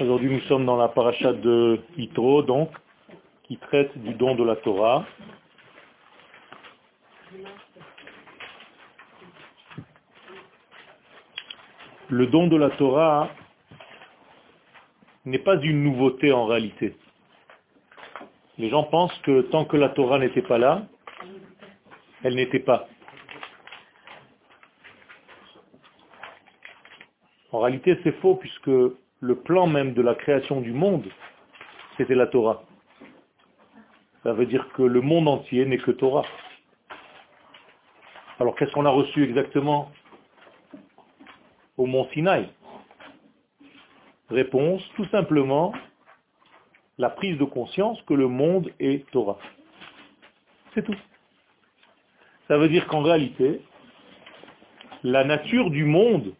Aujourd'hui, nous sommes dans la paracha de Yitro, donc, qui traite du don de la Torah. Le don de la Torah n'est pas une nouveauté en réalité. Les gens pensent que tant que la Torah n'était pas là, elle n'était pas. En réalité, c'est faux puisque le plan même de la création du monde, c'était la Torah. Ça veut dire que le monde entier n'est que Torah. Alors qu'est-ce qu'on a reçu exactement au mont Sinaï? Réponse, tout simplement, la prise de conscience que le monde est Torah. C'est tout. Ça veut dire qu'en réalité, la nature du monde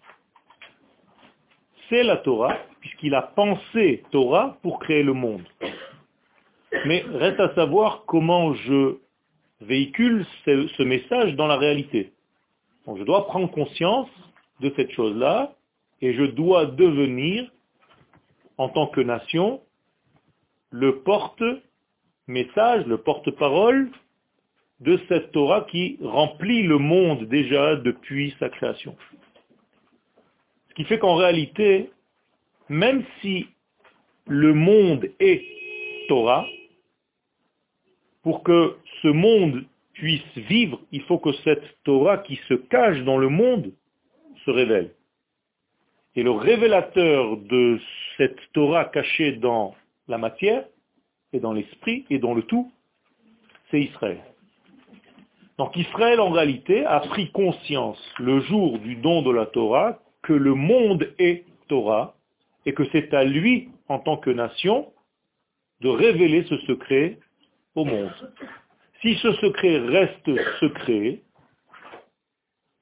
c'est la Torah, puisqu'il a pensé Torah pour créer le monde. Mais reste à savoir comment je véhicule ce, message dans la réalité. Donc je dois prendre conscience de cette chose-là et je dois devenir, en tant que nation, le porte-message, le porte-parole de cette Torah qui remplit le monde déjà depuis sa création. Ce qui fait qu'en réalité, même si le monde est Torah, pour que ce monde puisse vivre, il faut que cette Torah qui se cache dans le monde se révèle. Et le révélateur de cette Torah cachée dans la matière, et dans l'esprit, et dans le tout, c'est Israël. Donc Israël, en réalité, a pris conscience le jour du don de la Torah que le monde est Torah et que c'est à lui, en tant que nation, de révéler ce secret au monde. Si ce secret reste secret,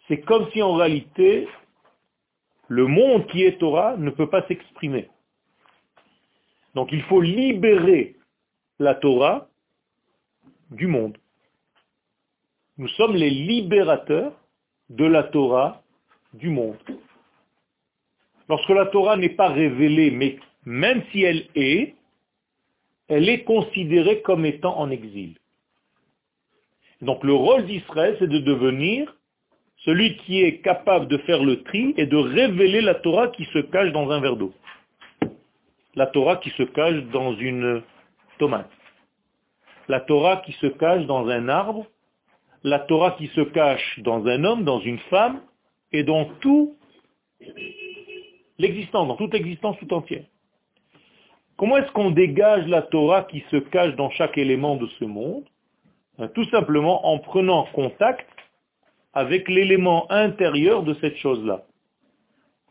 c'est comme si en réalité, le monde qui est Torah ne peut pas s'exprimer. Donc il faut libérer la Torah du monde. Nous sommes les libérateurs de la Torah du monde. Lorsque la Torah n'est pas révélée, mais même si elle est, elle est considérée comme étant en exil. Donc le rôle d'Israël, c'est de devenir celui qui est capable de faire le tri et de révéler la Torah qui se cache dans un verre d'eau. La Torah qui se cache dans une tomate. La Torah qui se cache dans un arbre. La Torah qui se cache dans un homme, dans une femme, et dans tout l'existence, dans toute l'existence tout entière. Comment est-ce qu'on dégage la Torah qui se cache dans chaque élément de ce monde? Ben, Tout simplement en prenant contact avec l'élément intérieur de cette chose-là.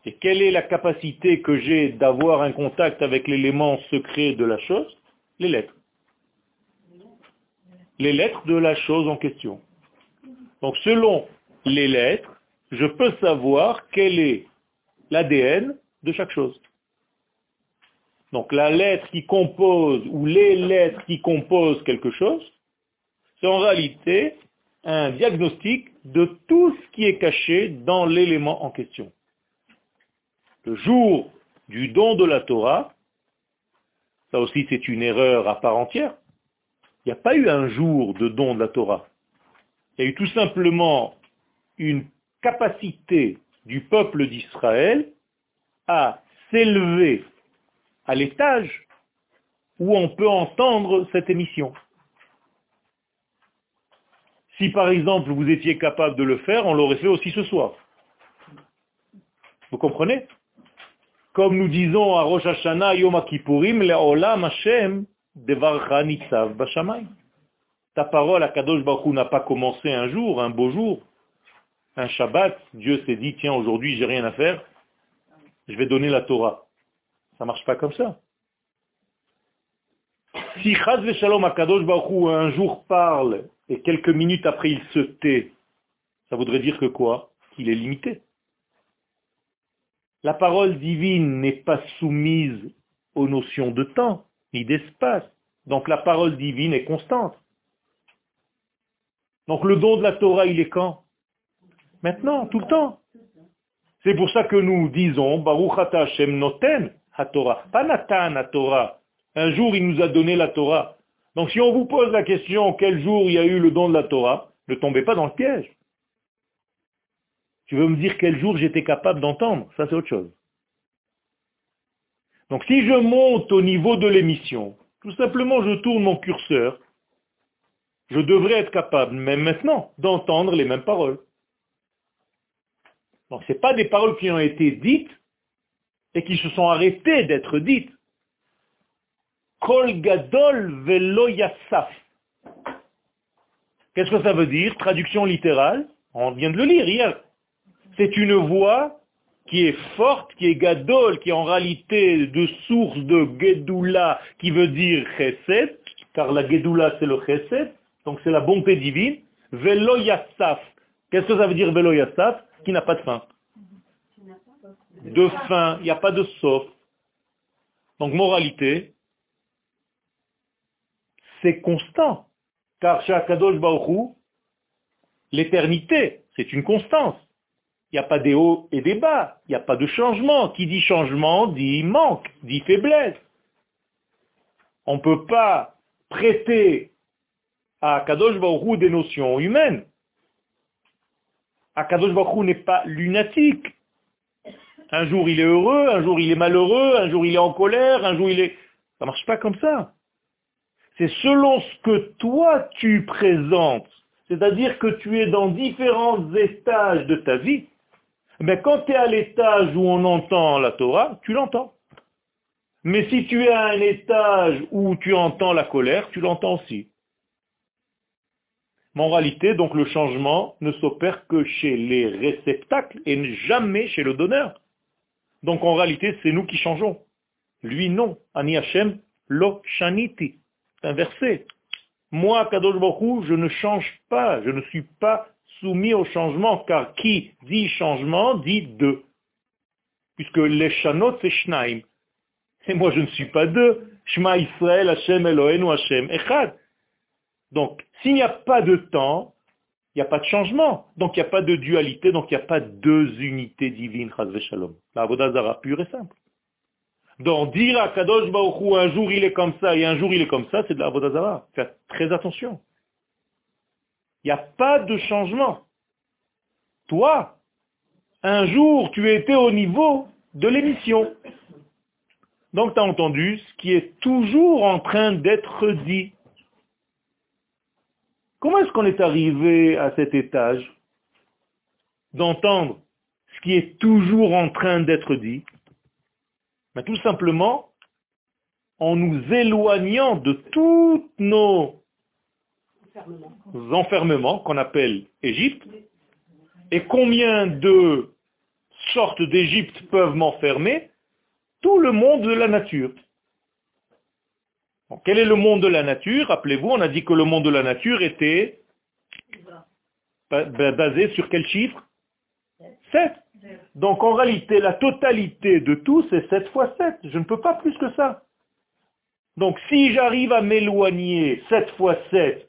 Et quelle est la capacité que j'ai d'avoir un contact avec l'élément secret de la chose? Les lettres. Les lettres de la chose en question. Donc selon les lettres, je peux savoir quel est l'ADN de chaque chose. Donc la lettre qui compose, ou les lettres qui composent quelque chose, c'est en réalité un diagnostic de tout ce qui est caché dans l'élément en question. Le jour du don de la Torah, ça aussi c'est une erreur à part entière, il n'y a pas eu un jour de don de la Torah. Il y a eu tout simplement une capacité du peuple d'Israël à s'élever à l'étage où on peut entendre cette émission. Si par exemple vous étiez capable de le faire, on l'aurait fait aussi ce soir. Vous comprenez? Comme nous disons à Rosh Hashanah Yom Kippourim, Le'olam Hashem devarcha nitzav Ta parole à Kadosh Baruch n'a pas commencé un jour, un beau jour un Shabbat, Dieu s'est dit, tiens, aujourd'hui, j'ai rien à faire, je vais donner la Torah. Ça marche pas comme ça. Si Chaz Shalom Akadosh Baruch un jour parle et quelques minutes après il se tait, ça voudrait dire que quoi? Qu'il est limité. La parole divine n'est pas soumise aux notions de temps ni d'espace. Donc la parole divine est constante. Donc le don de la Torah, il est quand? Maintenant, tout le temps. C'est pour ça que nous disons, Baruch Hashem Noten HaTorah, pas Natan. Un jour, il nous a donné la Torah. Donc si on vous pose la question, quel jour il y a eu le don de la Torah, ne tombez pas dans le piège. Tu veux me dire quel jour j'étais capable d'entendre? Ça, c'est autre chose. Donc si je monte au niveau de l'émission, tout simplement je tourne mon curseur, je devrais être capable, même maintenant, d'entendre les mêmes paroles. Donc ce pas des paroles qui ont été dites et qui se sont arrêtées d'être dites. Kol gadol velo yassaf. Qu'est-ce que ça veut dire? Traduction littérale, on vient de le lire hier. C'est une voix qui est forte, qui est gadol, qui est en réalité de source de gedula, qui veut dire chesed, car la gedula c'est le chesed, donc c'est la bonté divine. Velo yassaf. Qu'est-ce que ça veut dire velo yassaf Qui n'a pas de fin. De fin, il n'y a pas de sauf. Donc moralité, c'est constant. Car chez Akadosh Baruch l'éternité, c'est une constance. Il n'y a pas des hauts et des bas. Il n'y a pas de changement. Qui dit changement dit manque, dit faiblesse. On ne peut pas prêter à Kadosh Baruch des notions humaines. Akadosh Baruch n'est pas lunatique. Un jour il est heureux, un jour il est malheureux, un jour il est en colère, un jour il est... Ça marche pas comme ça. C'est selon ce que toi tu présentes. C'est-à-dire que tu es dans différents étages de ta vie. Mais quand tu es à l'étage où on entend la Torah, tu l'entends. Mais si tu es à un étage où tu entends la colère, tu l'entends aussi. En réalité, donc le changement ne s'opère que chez les réceptacles et jamais chez le donneur. Donc en réalité, c'est nous qui changeons. Lui, non. Ani Hashem lo shaniti. C'est un verset. Moi, Kadosh Baruch je ne change pas. Je ne suis pas soumis au changement, car qui dit changement dit deux. Puisque les chanot, c'est shnaim. Et moi, je ne suis pas deux. Shema Israël, Hashem Eloheinu, Hashem Echad. Donc, s'il n'y a pas de temps, il n'y a pas de changement. Donc, il n'y a pas de dualité, donc il n'y a pas deux unités divines, Shalom. La Avodazara pure et simple. Donc, dire à Kadosh Baruch un jour il est comme ça et un jour il est comme ça, c'est de la Avodazara. Faites très attention. Il n'y a pas de changement. Toi, un jour, tu étais au niveau de l'émission. Donc tu as entendu ce qui est toujours en train d'être dit. Comment est-ce qu'on est arrivé à cet étage d'entendre ce qui est toujours en train d'être dit? Ben, Tout simplement en nous éloignant de toutes nos enfermements qu'on appelle Égypte. Et combien de sortes d'Égypte peuvent m'enfermer? Tout le monde de la nature. Quel est le monde de la nature Rappelez-vous, on a dit que le monde de la nature était basé sur quel chiffre? 7. Donc en réalité, la totalité de tout, c'est 7 fois 7. Je ne peux pas plus que ça. Donc si j'arrive à m'éloigner 7 fois 7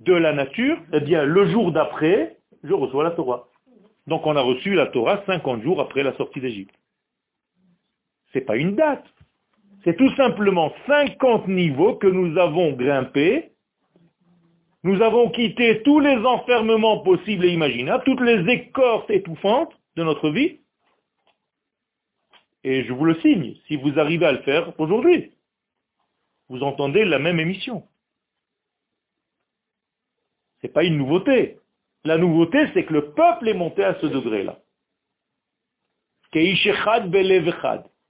de la nature, eh bien, le jour d'après, je reçois la Torah. Donc on a reçu la Torah 50 jours après la sortie d'Égypte. Ce n'est pas une date. C'est tout simplement 50 niveaux que nous avons grimpés. Nous avons quitté tous les enfermements possibles et imaginables, toutes les écorces étouffantes de notre vie. Et je vous le signe, si vous arrivez à le faire aujourd'hui, vous entendez la même émission. Ce n'est pas une nouveauté. La nouveauté, c'est que le peuple est monté à ce degré-là.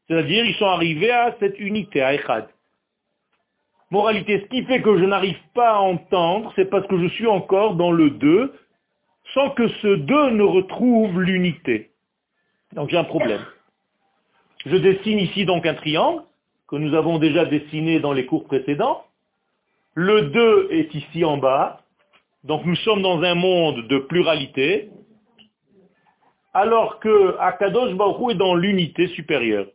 C'est-à-dire, ils sont arrivés à cette unité, à Echad. Moralité, ce qui fait que je n'arrive pas à entendre, c'est parce que je suis encore dans le 2, sans que ce 2 ne retrouve l'unité. Donc j'ai un problème. Je dessine ici donc un triangle, que nous avons déjà dessiné dans les cours précédents. Le 2 est ici en bas, donc nous sommes dans un monde de pluralité, alors que Akadosh Baruch est dans l'unité supérieure.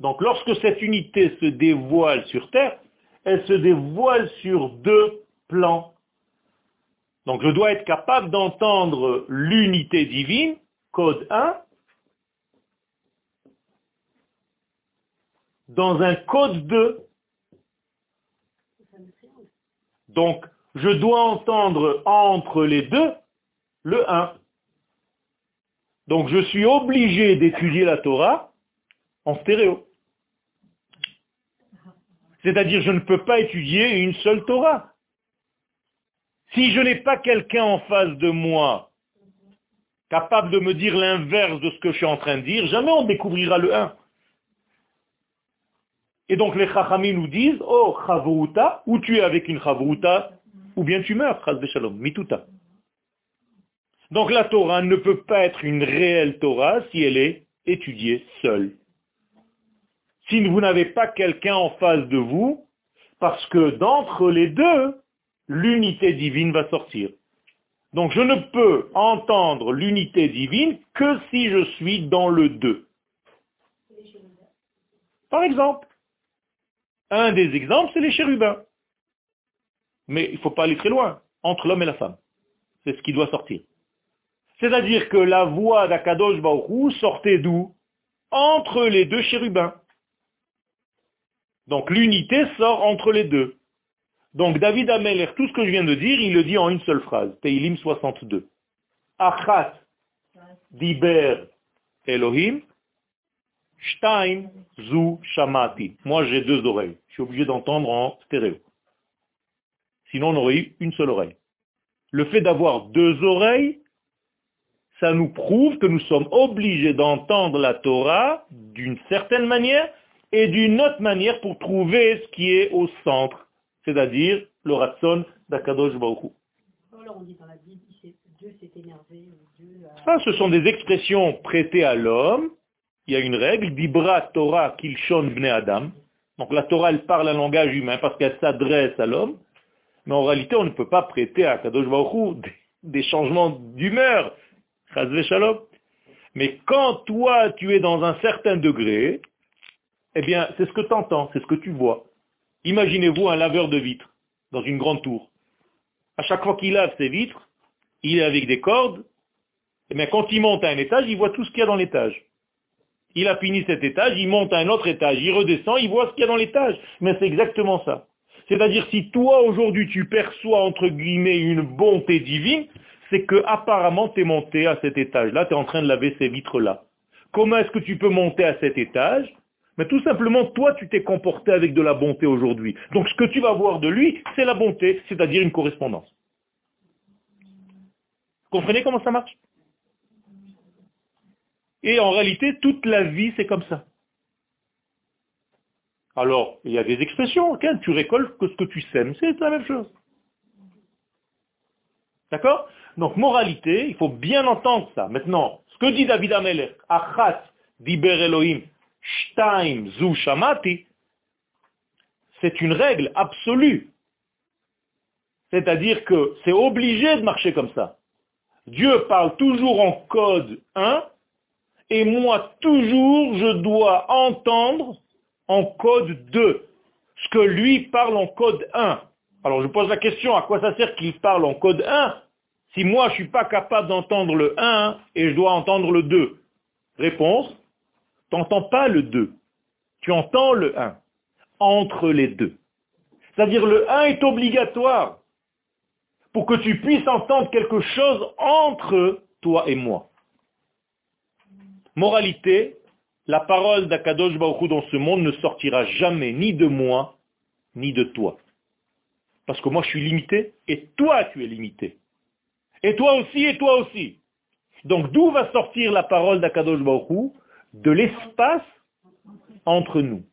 Donc lorsque cette unité se dévoile sur Terre, elle se dévoile sur deux plans. Donc je dois être capable d'entendre l'unité divine code 1 dans un code 2. Donc, je dois entendre entre les deux le 1. Donc, je suis obligé d'étudier la Torah en stéréo. C'est-à-dire, je ne peux pas étudier une seule Torah. Si je n'ai pas quelqu'un en face de moi capable de me dire l'inverse de ce que je suis en train de dire, jamais on découvrira le 1. Et donc les chachamim nous disent, oh chavruta, ou tu es avec une chavruta, ou bien tu meurs, shalom, mituta. Donc la Torah ne peut pas être une réelle Torah si elle est étudiée seule. Si vous n'avez pas quelqu'un en face de vous, parce que d'entre les deux, l'unité divine va sortir. Donc je ne peux entendre l'unité divine que si je suis dans le deux. Par exemple, un des exemples, c'est les chérubins. Mais il ne faut pas aller très loin, entre l'homme et la femme. C'est ce qui doit sortir. C'est-à-dire que la voix d'Akadosh Baruch sortait d'où? Entre les deux chérubins. Donc l'unité sort entre les deux. Donc David Ameler, tout ce que je viens de dire, il le dit en une seule phrase. Teilim 62. Achat diber Elohim, zu shamati. Moi j'ai deux oreilles. Je suis obligé d'entendre en stéréo. Sinon on aurait eu une seule oreille. Le fait d'avoir deux oreilles, ça nous prouve que nous sommes obligés d'entendre la Torah d'une certaine manière et d'une autre manière pour trouver ce qui est au centre, c'est-à-dire le ratson d'Akadosh Baruch Ça, ce sont des expressions prêtées à l'homme. Il y a une règle, Dibra Torah Kilshon Bne Adam. Donc la Torah, elle parle un langage humain parce qu'elle s'adresse à l'homme. Mais en réalité, on ne peut pas prêter à Kadosh Baruch des changements d'humeur. Mais quand toi, tu es dans un certain degré, eh bien, c'est ce que tu entends, c'est ce que tu vois. Imaginez-vous un laveur de vitres dans une grande tour. À chaque fois qu'il lave ses vitres, il est avec des cordes. Et eh bien, quand il monte à un étage, il voit tout ce qu'il y a dans l'étage. Il a fini cet étage, il monte à un autre étage, il redescend, il voit ce qu'il y a dans l'étage. Mais c'est exactement ça. C'est-à-dire si toi aujourd'hui tu perçois entre guillemets une bonté divine, c'est que apparemment tu es monté à cet étage-là, tu es en train de laver ces vitres-là. Comment est-ce que tu peux monter à cet étage mais tout simplement, toi, tu t'es comporté avec de la bonté aujourd'hui. Donc ce que tu vas voir de lui, c'est la bonté, c'est-à-dire une correspondance. Vous comprenez comment ça marche? Et en réalité, toute la vie, c'est comme ça. Alors, il y a des expressions, ok tu récoltes que ce que tu sèmes, c'est la même chose. D'accord? Donc, moralité, il faut bien entendre ça. Maintenant, ce que dit David Amelech, Achat diber Elohim, Shtaim zu shamati, c'est une règle absolue. C'est-à-dire que c'est obligé de marcher comme ça. Dieu parle toujours en code 1, et moi toujours je dois entendre en code 2, ce que lui parle en code 1. Alors je pose la question, à quoi ça sert qu'il parle en code 1 si moi je ne suis pas capable d'entendre le 1 et je dois entendre le 2 Réponse, tu n'entends pas le 2, tu entends le 1, entre les deux. C'est-à-dire le 1 est obligatoire pour que tu puisses entendre quelque chose entre toi et moi. Moralité, la parole d'Akadosh dans ce monde ne sortira jamais ni de moi, ni de toi. Parce que moi je suis limité, et toi tu es limité. Et toi aussi, et toi aussi. Donc d'où va sortir la parole d'Akadosh de l'espace entre nous.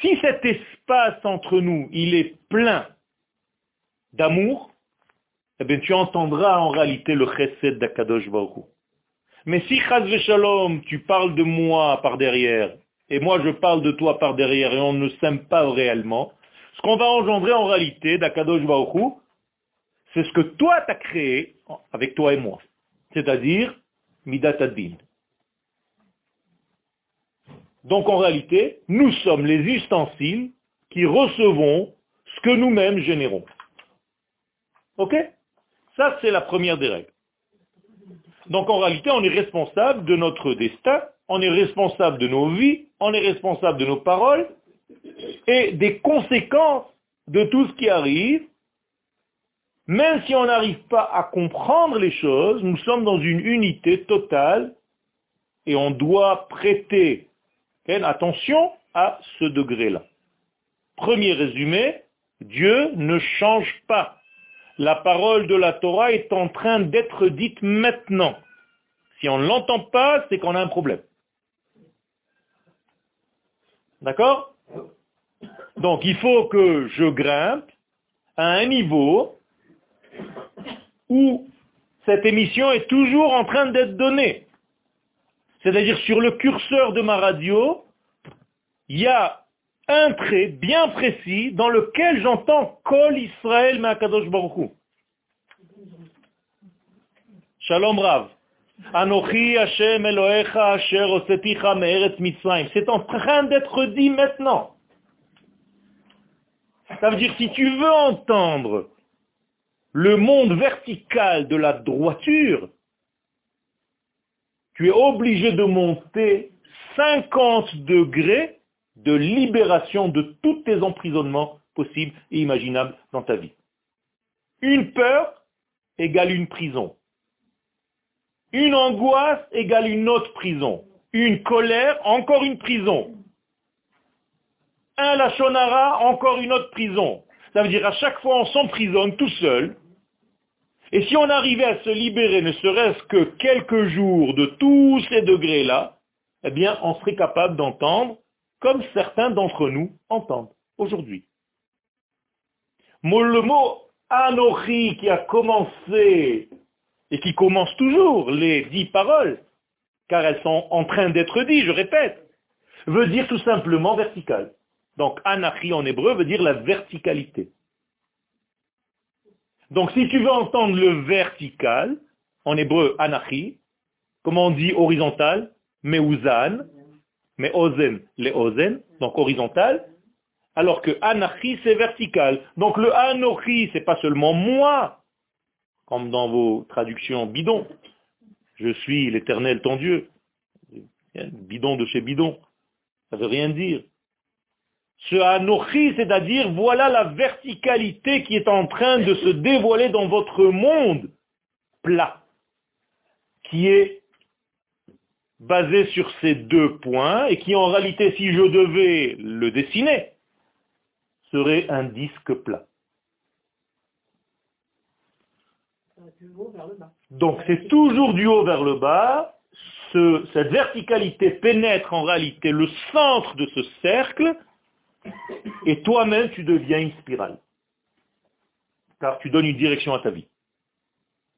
Si cet espace entre nous, il est plein d'amour, eh bien, tu entendras en réalité le chesed d'Akadosh Baruch Mais si, chas shalom, tu parles de moi par derrière, et moi je parle de toi par derrière, et on ne s'aime pas réellement, ce qu'on va engendrer en réalité d'Akadosh Baruch c'est ce que toi t'as créé avec toi et moi. C'est-à-dire, Midat Adin. Donc en réalité, nous sommes les ustensiles qui recevons ce que nous-mêmes générons. Ok? Ça, c'est la première des règles. Donc en réalité, on est responsable de notre destin, on est responsable de nos vies, on est responsable de nos paroles et des conséquences de tout ce qui arrive. Même si on n'arrive pas à comprendre les choses, nous sommes dans une unité totale et on doit prêter attention à ce degré-là. Premier résumé, Dieu ne change pas. La parole de la Torah est en train d'être dite maintenant. Si on ne l'entend pas, c'est qu'on a un problème. D'accord? Donc il faut que je grimpe à un niveau où cette émission est toujours en train d'être donnée. C'est-à-dire sur le curseur de ma radio, il y a un trait bien précis dans lequel j'entends Kol Israël Ma'akadosh Baruch Shalom Rav. Anochi Hashem Elohecha Asher Oseticha Me'eretz Mitzrayim. C'est en train d'être dit maintenant. Ça veut dire si tu veux entendre le monde vertical de la droiture, tu es obligé de monter 50 degrés de libération de tous tes emprisonnements possibles et imaginables dans ta vie. Une peur égale une prison. Une angoisse égale une autre prison. Une colère, encore une prison. Un lachonara, encore une autre prison. Ça veut dire à chaque fois on s'emprisonne tout seul. Et si on arrivait à se libérer ne serait-ce que quelques jours de tous ces degrés-là, eh bien on serait capable d'entendre comme certains d'entre nous entendent aujourd'hui. Le mot Anochi qui a commencé et qui commence toujours les dix paroles, car elles sont en train d'être dites, je répète, veut dire tout simplement vertical. Donc Anachi en hébreu veut dire la verticalité. Donc si tu veux entendre le vertical, en hébreu Anachi, comment on dit horizontal, Meuzan, mais ozen, les ozen, donc horizontal, alors que anarchie, c'est vertical. Donc le anochi, c'est pas seulement moi, comme dans vos traductions bidon. Je suis l'éternel ton Dieu. Bidon de chez bidon. Ça veut rien dire. Ce anochi, c'est-à-dire, voilà la verticalité qui est en train de se dévoiler dans votre monde plat, qui est basé sur ces deux points et qui en réalité, si je devais le dessiner, serait un disque plat. Donc c'est toujours du haut vers le bas. cette verticalité pénètre en réalité le centre de ce cercle et toi-même tu deviens une spirale. Car tu donnes une direction à ta vie.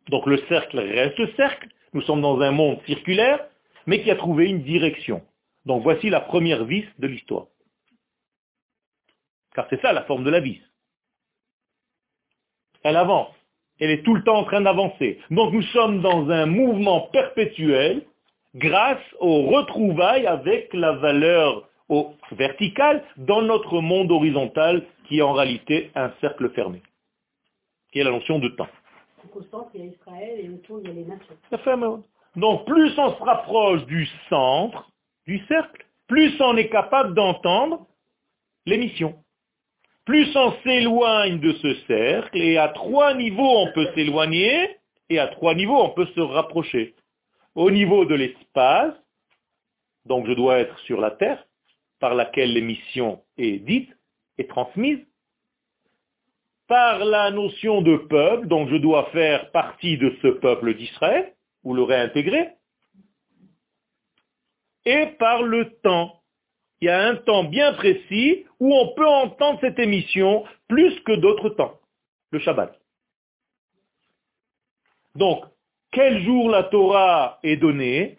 Donc le cercle reste cercle. Nous sommes dans un monde circulaire mais qui a trouvé une direction. Donc voici la première vis de l'histoire. Car c'est ça la forme de la vis. Elle avance. Elle est tout le temps en train d'avancer. Donc nous sommes dans un mouvement perpétuel grâce aux retrouvailles avec la valeur verticale dans notre monde horizontal qui est en réalité un cercle fermé, qui est la notion de temps. Au centre, il y a Israël et autour, il y a les nations. Donc plus on se rapproche du centre, du cercle, plus on est capable d'entendre l'émission. Plus on s'éloigne de ce cercle, et à trois niveaux on peut s'éloigner, et à trois niveaux on peut se rapprocher. Au niveau de l'espace, donc je dois être sur la terre, par laquelle l'émission est dite et transmise, par la notion de peuple, donc je dois faire partie de ce peuple d'Israël, ou le réintégrer, et par le temps. Il y a un temps bien précis où on peut entendre cette émission plus que d'autres temps, le Shabbat. Donc, quel jour la Torah est donnée?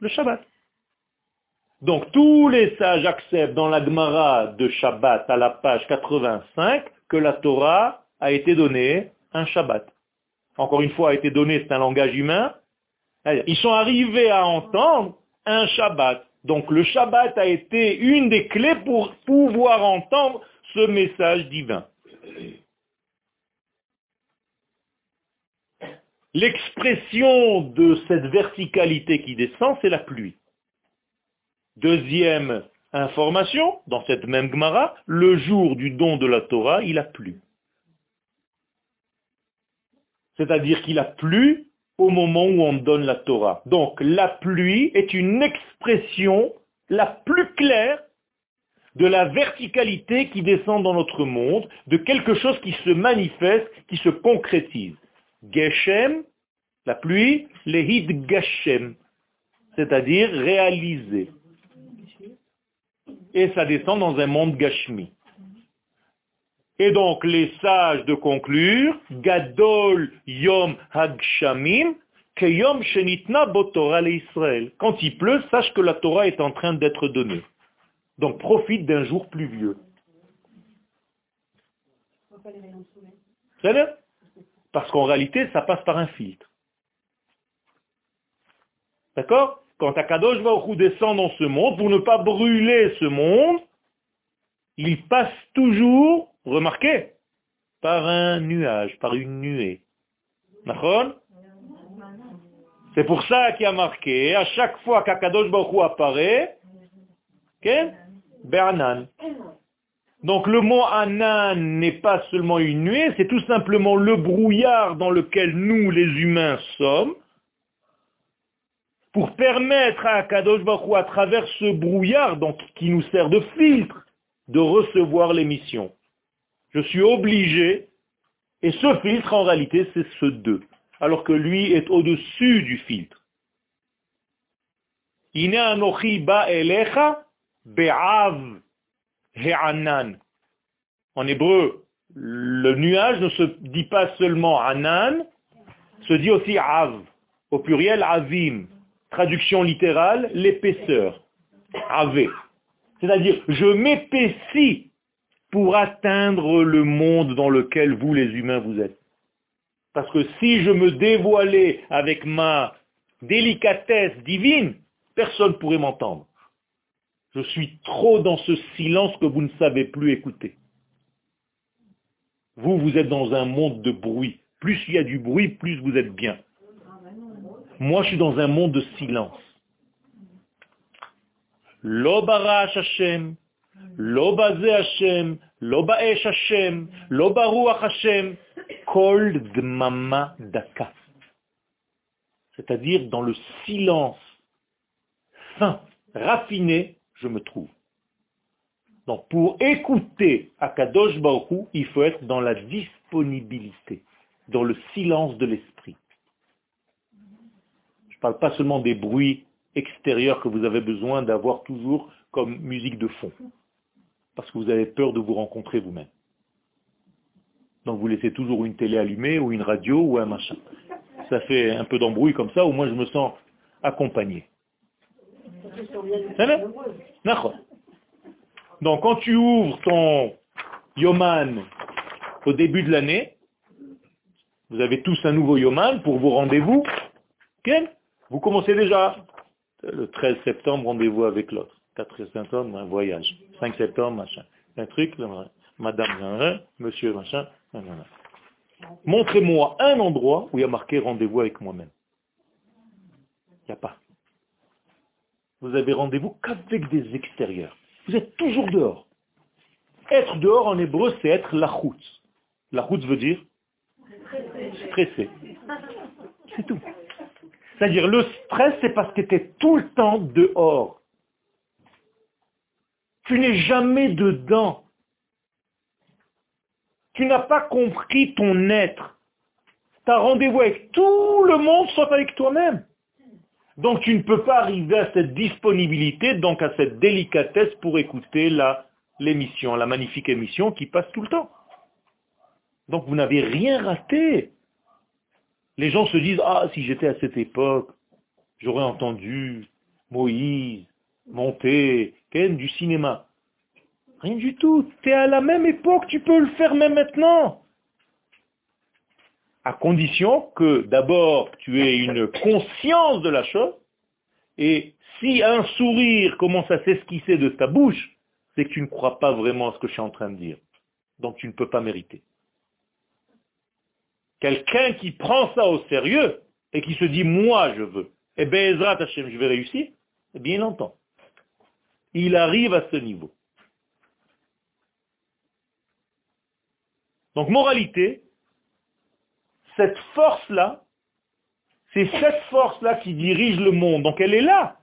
Le Shabbat. Donc tous les sages acceptent dans la Gemara de Shabbat à la page 85 que la Torah a été donnée un Shabbat. Encore une fois, a été donnée, c'est un langage humain, ils sont arrivés à entendre un Shabbat. Donc le Shabbat a été une des clés pour pouvoir entendre ce message divin. L'expression de cette verticalité qui descend, c'est la pluie. Deuxième information, dans cette même Gemara, le jour du don de la Torah, il a plu. C'est-à-dire qu'il a plu au moment où on donne la Torah. Donc la pluie est une expression la plus claire de la verticalité qui descend dans notre monde, de quelque chose qui se manifeste, qui se concrétise. Geshem, la pluie, lehid Geshem, c'est-à-dire réalisé. Et ça descend dans un monde Gashmi. Et donc les sages de conclure, Gadol Yom Hagshamim, Keyom Shenitna Botora Israël. Quand il pleut, sache que la Torah est en train d'être donnée. Donc profite d'un jour pluvieux. C'est Parce qu'en réalité, ça passe par un filtre. D'accord? Quand Akadosh Baruch descend dans ce monde, pour ne pas brûler ce monde, il passe toujours, remarquez, par un nuage, par une nuée. D'accord? C'est pour ça qu'il a marqué, à chaque fois qu'Akadosh Baruch apparaît, okay, Bernan. Donc le mot Anan n'est pas seulement une nuée, c'est tout simplement le brouillard dans lequel nous, les humains, sommes, pour permettre à Kadosh Baruch à travers ce brouillard, donc qui nous sert de filtre, de recevoir l'émission. Je suis obligé, et ce filtre en réalité c'est ce deux, alors que lui est au-dessus du filtre. En hébreu, le nuage ne se dit pas seulement anan, se dit aussi av, au pluriel avim. Traduction littérale, l'épaisseur. Ave. C'est-à-dire, je m'épaissis pour atteindre le monde dans lequel vous, les humains, vous êtes. Parce que si je me dévoilais avec ma délicatesse divine, personne ne pourrait m'entendre. Je suis trop dans ce silence que vous ne savez plus écouter. Vous, vous êtes dans un monde de bruit. Plus il y a du bruit, plus vous êtes bien. Moi, je suis dans un monde de silence. Hashem, lo Hashem, Hashem, lo Hashem, kol dmama daka. C'est-à-dire dans le silence fin, raffiné, je me trouve. Donc pour écouter Akadosh Baruch il faut être dans la disponibilité, dans le silence de l'esprit. Ne parle pas seulement des bruits extérieurs que vous avez besoin d'avoir toujours comme musique de fond. Parce que vous avez peur de vous rencontrer vous-même. Donc vous laissez toujours une télé allumée ou une radio ou un machin. Ça fait un peu d'embrouille comme ça, au moins je me sens accompagné. Donc quand tu ouvres ton Yoman au début de l'année, vous avez tous un nouveau Yoman pour vos rendez-vous. Vous commencez déjà. Le 13 septembre, rendez-vous avec l'autre. 4 septembre, un voyage. 5 septembre, machin. Un truc, madame, monsieur, machin. Montrez-moi un endroit où il y a marqué rendez-vous avec moi-même. Il n'y a pas. Vous avez rendez-vous qu'avec des extérieurs. Vous êtes toujours dehors. Être dehors en hébreu, c'est être la route. La route veut dire stressé. C'est tout. C'est-à-dire le stress, c'est parce que tu es tout le temps dehors. Tu n'es jamais dedans. Tu n'as pas compris ton être. Tu as rendez-vous avec tout le monde sauf avec toi-même. Donc tu ne peux pas arriver à cette disponibilité, donc à cette délicatesse pour écouter l'émission, la magnifique émission qui passe tout le temps. Donc vous n'avez rien raté. Les gens se disent, ah, si j'étais à cette époque, j'aurais entendu Moïse monter, Ken, du cinéma. Rien du tout. Tu es à la même époque, tu peux le faire même maintenant. À condition que d'abord tu aies une conscience de la chose, et si un sourire commence à s'esquisser de ta bouche, c'est que tu ne crois pas vraiment à ce que je suis en train de dire. Donc tu ne peux pas mériter. Quelqu'un qui prend ça au sérieux et qui se dit moi je veux, et eh ben Ezrat Hashem, je vais réussir, eh bien il entend. Il arrive à ce niveau. Donc moralité, cette force-là, c'est cette force-là qui dirige le monde. Donc elle est là.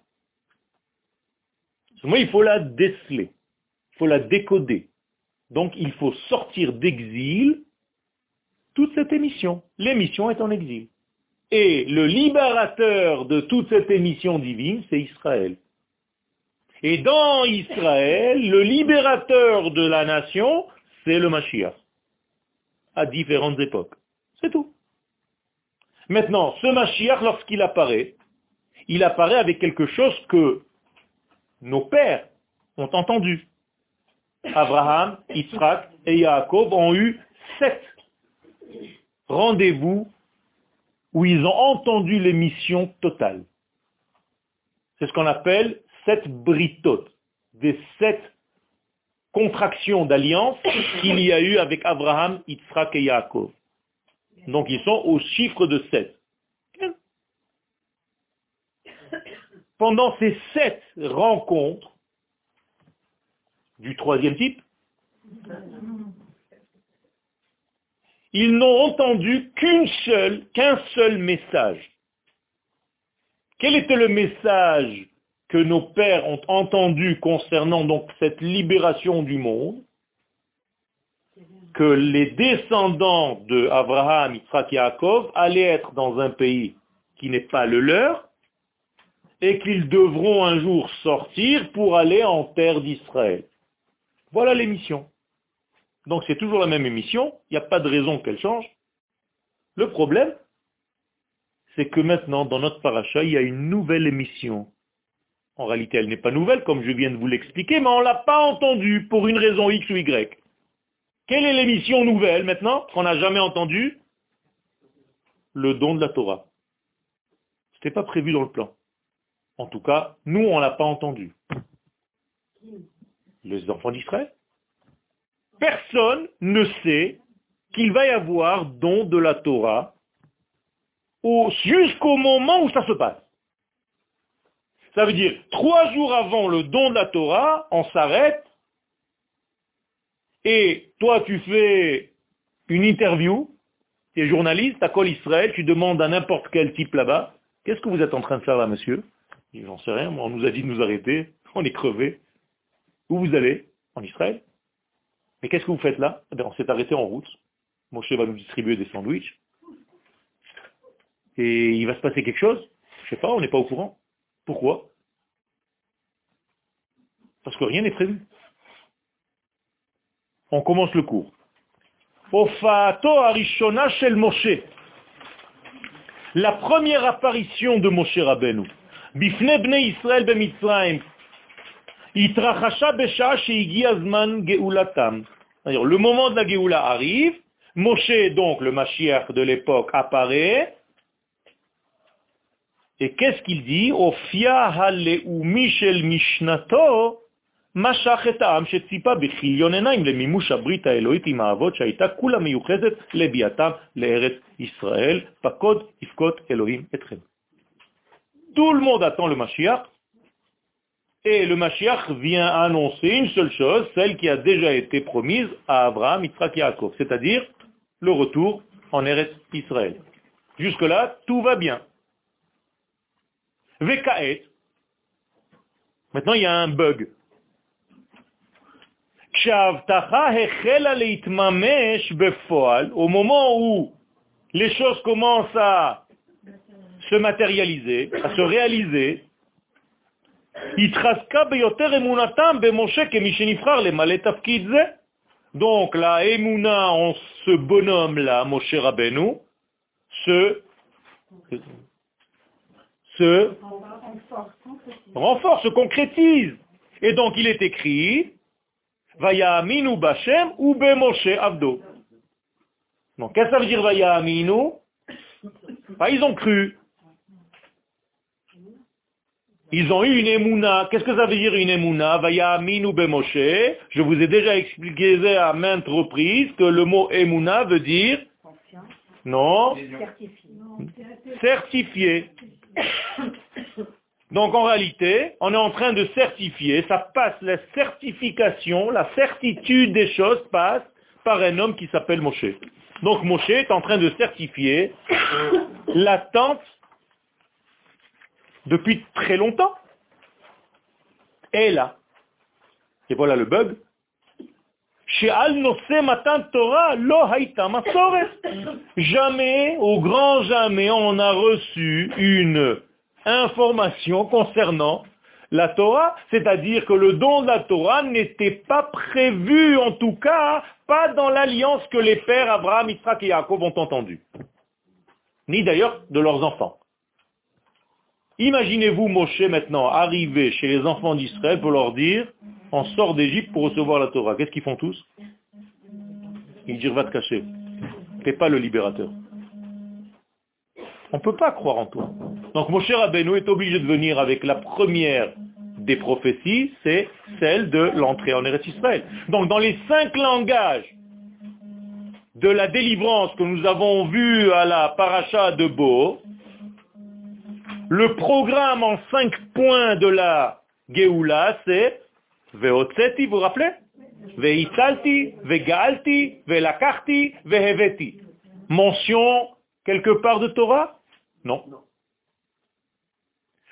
Moi, il faut la déceler. Il faut la décoder. Donc il faut sortir d'exil toute cette émission. L'émission est en exil. Et le libérateur de toute cette émission divine, c'est Israël. Et dans Israël, le libérateur de la nation, c'est le Mashiach. À différentes époques. C'est tout. Maintenant, ce Mashiach, lorsqu'il apparaît, il apparaît avec quelque chose que nos pères ont entendu. Abraham, Israël et Jacob ont eu sept rendez-vous où ils ont entendu l'émission totale. C'est ce qu'on appelle sept britotes, des sept contractions d'alliance qu'il y a eu avec Abraham, Yitzhak et Yaakov. Donc ils sont au chiffre de sept. Pendant ces sept rencontres du troisième type, ils n'ont entendu qu'une seule, qu'un seul message. Quel était le message que nos pères ont entendu concernant donc cette libération du monde? Que les descendants de Abraham, Yitzhak et Yaakov allaient être dans un pays qui n'est pas le leur et qu'ils devront un jour sortir pour aller en terre d'Israël. Voilà l'émission. Donc c'est toujours la même émission, il n'y a pas de raison qu'elle change. Le problème, c'est que maintenant, dans notre paracha, il y a une nouvelle émission. En réalité, elle n'est pas nouvelle, comme je viens de vous l'expliquer, mais on ne l'a pas entendue pour une raison X ou Y. Quelle est l'émission nouvelle maintenant, qu'on n'a jamais entendue? Le don de la Torah. Ce n'était pas prévu dans le plan. En tout cas, nous, on ne l'a pas entendu. Les enfants d'Israël? Personne ne sait qu'il va y avoir don de la Torah jusqu'au moment où ça se passe. Ça veut dire, trois jours avant le don de la Torah, on s'arrête, et toi tu fais une interview, tu es journaliste, à Col Israël, tu demandes à n'importe quel type là-bas, qu'est-ce que vous êtes en train de faire là, monsieur? J'en sais rien, on nous a dit de nous arrêter, on est crevé. Où vous allez? En Israël? Mais qu'est-ce que vous faites là? Eh On s'est arrêté en route. Moshe va nous distribuer des sandwichs. Et il va se passer quelque chose? Je sais pas, on n'est pas au courant. Pourquoi? Parce que rien n'est prévu. On commence le cours. shel Moshe. La première apparition de Moshe Rabbeinu. Bifne bne Israël bemitzrayim le moment de la Géoula arrive, Moshe, donc le Mashiach de l'époque, apparaît, et qu'est-ce qu'il dit? Michel tout le monde attend le Mashiach, et le Mashiach vient annoncer une seule chose, celle qui a déjà été promise à Abraham, Yitzhak et c'est-à-dire le retour en Eretz Israël. Jusque-là, tout va bien. Vekaet. Maintenant, il y a un bug. Au moment où les choses commencent à se matérialiser, à se réaliser, donc la émouna en ce bonhomme-là, Moshe Rabbeinu, se, se renforce, se concrétise. Et donc il est écrit, Vaya aminu Bashem ou be Moshe Abdo. Donc qu'est-ce que ça veut dire Vaya aminu bah, Ils ont cru. Ils ont eu une émouna. Qu'est-ce que ça veut dire une émouna? Vaya minu bemoshe. Je vous ai déjà expliqué à maintes reprises que le mot émouna veut dire Non, Certifié. certifié. Donc en réalité, on est en train de certifier, ça passe, la certification, la certitude des choses passe par un homme qui s'appelle Moshe. Donc Moshe est en train de certifier l'attente depuis très longtemps. Et là, et voilà le bug, Jamais, au grand jamais, on a reçu une information concernant la Torah, c'est-à-dire que le don de la Torah n'était pas prévu, en tout cas, pas dans l'alliance que les pères Abraham, Israël et Jacob ont entendue, ni d'ailleurs de leurs enfants. Imaginez-vous Moshe maintenant arriver chez les enfants d'Israël pour leur dire, on sort d'Égypte pour recevoir la Torah. Qu'est-ce qu'ils font tous? Ils disent, va te cacher. T'es pas le libérateur. On ne peut pas croire en toi. Donc Moshe Rabbeinu est obligé de venir avec la première des prophéties, c'est celle de l'entrée en Eretz Israël. Donc dans les cinq langages de la délivrance que nous avons vu à la paracha de Bo, le programme en cinq points de la Géoula, c'est Veotseti, vous vous rappelez? Veitalti, Vegalti, Velakarti, Veheveti. Mention quelque part de Torah? Non.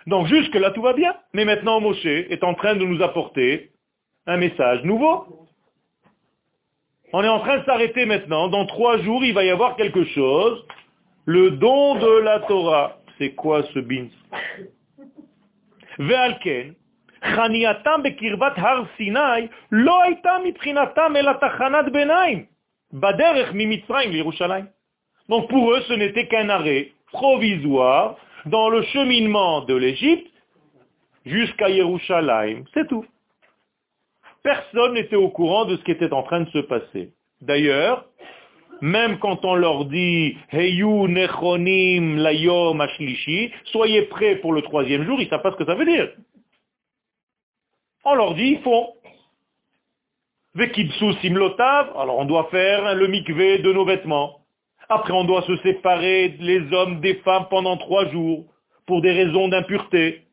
Donc jusque là tout va bien. Mais maintenant Moshe est en train de nous apporter un message nouveau. On est en train de s'arrêter maintenant. Dans trois jours, il va y avoir quelque chose. Le don de la Torah C'est quoi ce bins Ve'alken, חנייתם בקרבת הר סיני לא הייתה מבחינתם אלא תחנת ביניים בדרך ממצרים לירושלים. Donc pour eux, ce n'était qu'un arrêt provisoire dans le cheminement de l'Égypte jusqu'à Yerushalayim. C'est tout. Personne n'était au courant de ce qui était en train de se passer. D'ailleurs, même quand on leur dit Heyu nechonim layom ashlishi, soyez prêts pour le troisième jour, ils ne savent pas ce que ça veut dire. On leur dit, ils font. Vekibsu simlotav, alors on doit faire le mikvé de nos vêtements. Après, on doit se séparer les hommes des femmes pendant trois jours pour des raisons d'impureté.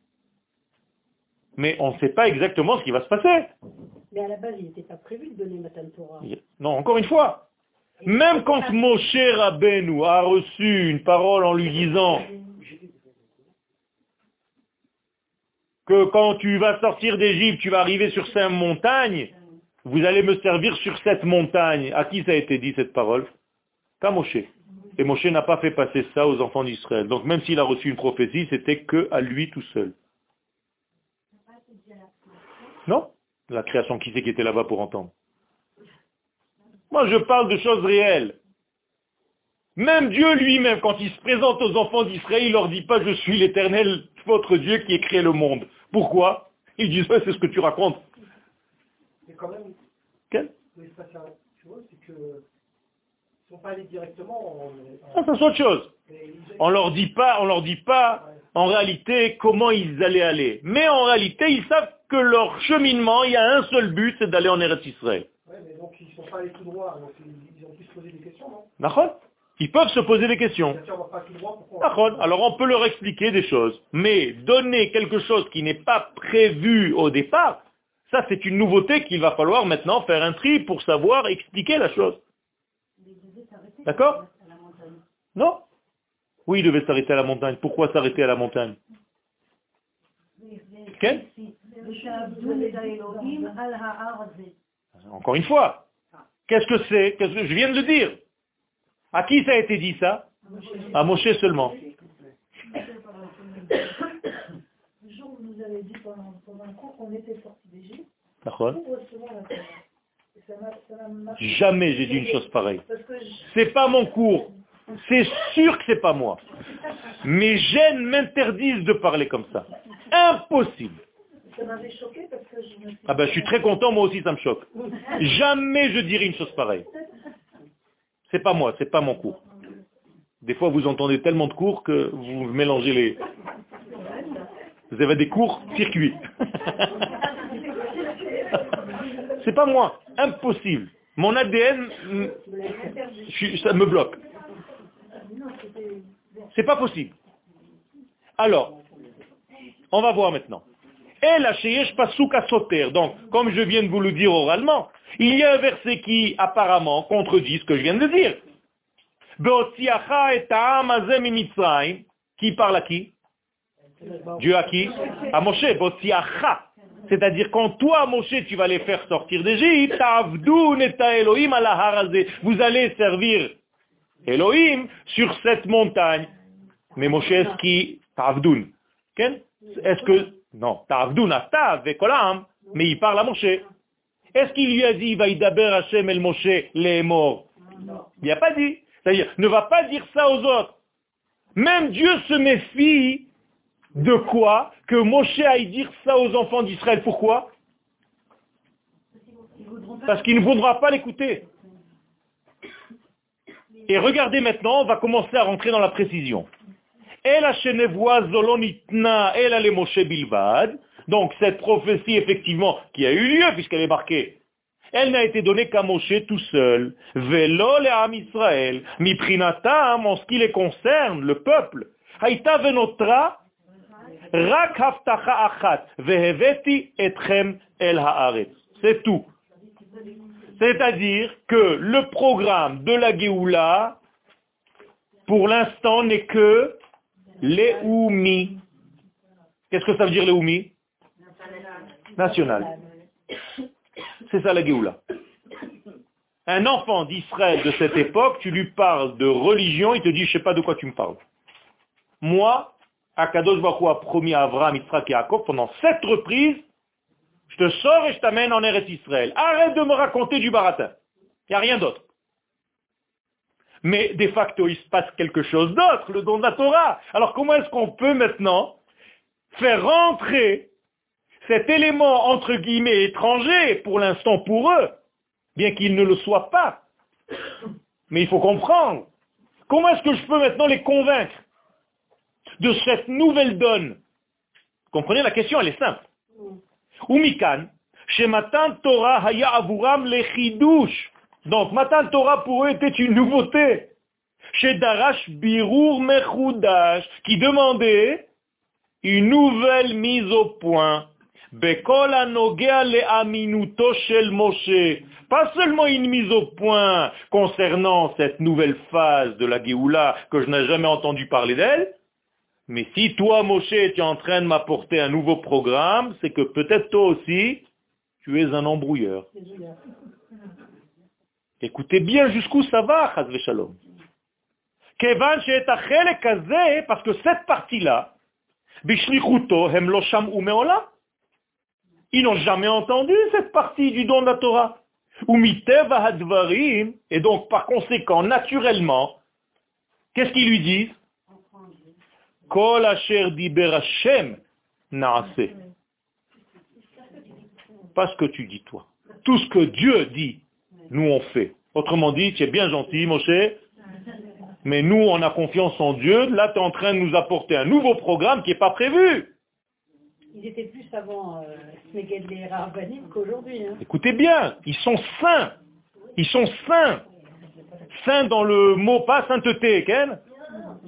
Mais on ne sait pas exactement ce qui va se passer. Mais à la base, il n'était pas prévu de donner Matan Torah. Non, encore une fois, même quand Moshe Rabbeinu a reçu une parole en lui disant que quand tu vas sortir d'Égypte, tu vas arriver sur cette montagne, vous allez me servir sur cette montagne. À qui ça a été dit cette parole? Qu'à Moshe. Et Moshe n'a pas fait passer ça aux enfants d'Israël. Donc même s'il a reçu une prophétie, c'était que à lui tout seul. Non? La création, qui c'est qui était là-bas pour entendre Moi je parle de choses réelles. Même Dieu lui-même, quand il se présente aux enfants d'Israël, il leur dit pas je suis l'éternel votre Dieu qui a créé le monde. Pourquoi? Ils disent ouais, c'est ce que tu racontes. Mais quand même, Quel? le spatial, tu vois, c'est que ils sont pas allés directement en... Ça, c'est autre chose. On leur dit pas, on leur dit pas en réalité comment ils allaient aller. Mais en réalité, ils savent que leur cheminement, il y a un seul but, c'est d'aller en Eretz Israël. Ouais, mais donc ils sont pas allés tout droit, donc ils, ont pu se poser des questions, non? D'accord Ils peuvent se poser des questions. Alors on peut leur expliquer des choses. Mais donner quelque chose qui n'est pas prévu au départ, ça c'est une nouveauté qu'il va falloir maintenant faire un tri pour savoir expliquer la chose. D'accord? Non? Oui, il devait s'arrêter à la montagne. Pourquoi s'arrêter à la montagne? Quel Encore une fois. Qu'est-ce que c'est Qu'est-ce que je viens de le dire À qui ça a été dit ça? À Moshe seulement. Le jour où avez dit pendant, qu'on était sorti. Jamais j'ai dit une chose pareille. C'est pas mon cours. C'est sûr que c'est pas moi. Mes gènes m'interdisent de parler comme ça. Impossible. Ça m'avait choqué parce que je me suis Ah ben je suis très content, moi aussi ça me choque. Jamais je dirai une chose pareille. C'est pas moi, c'est pas mon cours. Des fois vous entendez tellement de cours que vous mélangez les... Vous avez des cours circuits. c'est pas moi, impossible. Mon ADN, ça me bloque. C'est pas possible. Alors, on va voir maintenant. Donc, comme je viens de vous le dire oralement, il y a un verset qui apparemment contredit ce que je viens de dire. Qui parle à qui? Dieu à qui? À Moshe. C'est-à-dire quand toi, Moshe, tu vas les faire sortir d'Égypte. Vous allez servir Elohim sur cette montagne. Mais Moshe, est-ce qui Est-ce que non, mais il parle à Moshe. Est-ce qu'il lui a dit Vaïdaber Hashem el Moshe les morts Il n'a pas dit. C'est-à-dire, ne va pas dire ça aux autres. Même Dieu se méfie de quoi Que Moshe aille dire ça aux enfants d'Israël. Pourquoi? Parce qu'il ne voudra pas l'écouter. Et regardez maintenant, on va commencer à rentrer dans la précision. Donc cette prophétie, effectivement, qui a eu lieu, puisqu'elle est marquée, elle n'a été donnée qu'à Moshe tout seul. Velo le Am Israël, miprinatam, en ce qui les concerne, le peuple. Haïta venotra, rak haftacha achat, veheveti etchem el haaretz. C'est tout. C'est-à-dire que le programme de la Géoula, pour l'instant, n'est que Léoumi. Qu'est-ce que ça veut dire Léoumi National. C'est ça la Géoula. Un enfant d'Israël de cette époque, tu lui parles de religion, il te dit, je sais pas de quoi tu me parles. Moi, Akadosh Baruch a promis à Abraham, Yitzhak et Jacob, pendant sept reprises, je te sors et je t'amène en Eretz Israël. Arrête de me raconter du baratin. Il n'y a rien d'autre. Mais de facto, il se passe quelque chose d'autre, le don de la Torah. Alors comment est-ce qu'on peut maintenant faire rentrer cet élément entre guillemets étranger, pour l'instant pour eux, bien qu'il ne le soit pas? Mais il faut comprendre. Comment est-ce que je peux maintenant les convaincre de cette nouvelle donne? Comprenez, la question, elle est simple. Umikan, chez Matan Torah haya avuram lechidush. Donc, Matan Torah pour eux était une nouveauté. Chez Darash Birur Mechoudash, qui demandait une nouvelle mise au point. Pas seulement une mise au point concernant cette nouvelle phase de la Géoula que je n'ai jamais entendu parler d'elle, mais si toi, Moshe, tu es en train de m'apporter un nouveau programme, c'est que peut-être toi aussi, tu es un embrouilleur. Écoutez bien jusqu'où ça va, Chazve Shalom. Parce que cette partie-là, ils n'ont jamais entendu cette partie du don de la Torah. Et donc, par conséquent, naturellement, qu'est-ce qu'ils lui disent? Kol asher que tu dis toi. Tout ce que Dieu dit, nous on fait. Autrement dit, tu es bien gentil, Moshe, mais nous on a confiance en Dieu. Là, tu es en train de nous apporter un nouveau programme qui n'est pas prévu. Ils étaient plus avant euh, qu'aujourd'hui. Hein. Écoutez bien, ils sont saints. Ils sont saints. Saints dans le mot, pas sainteté, Ken?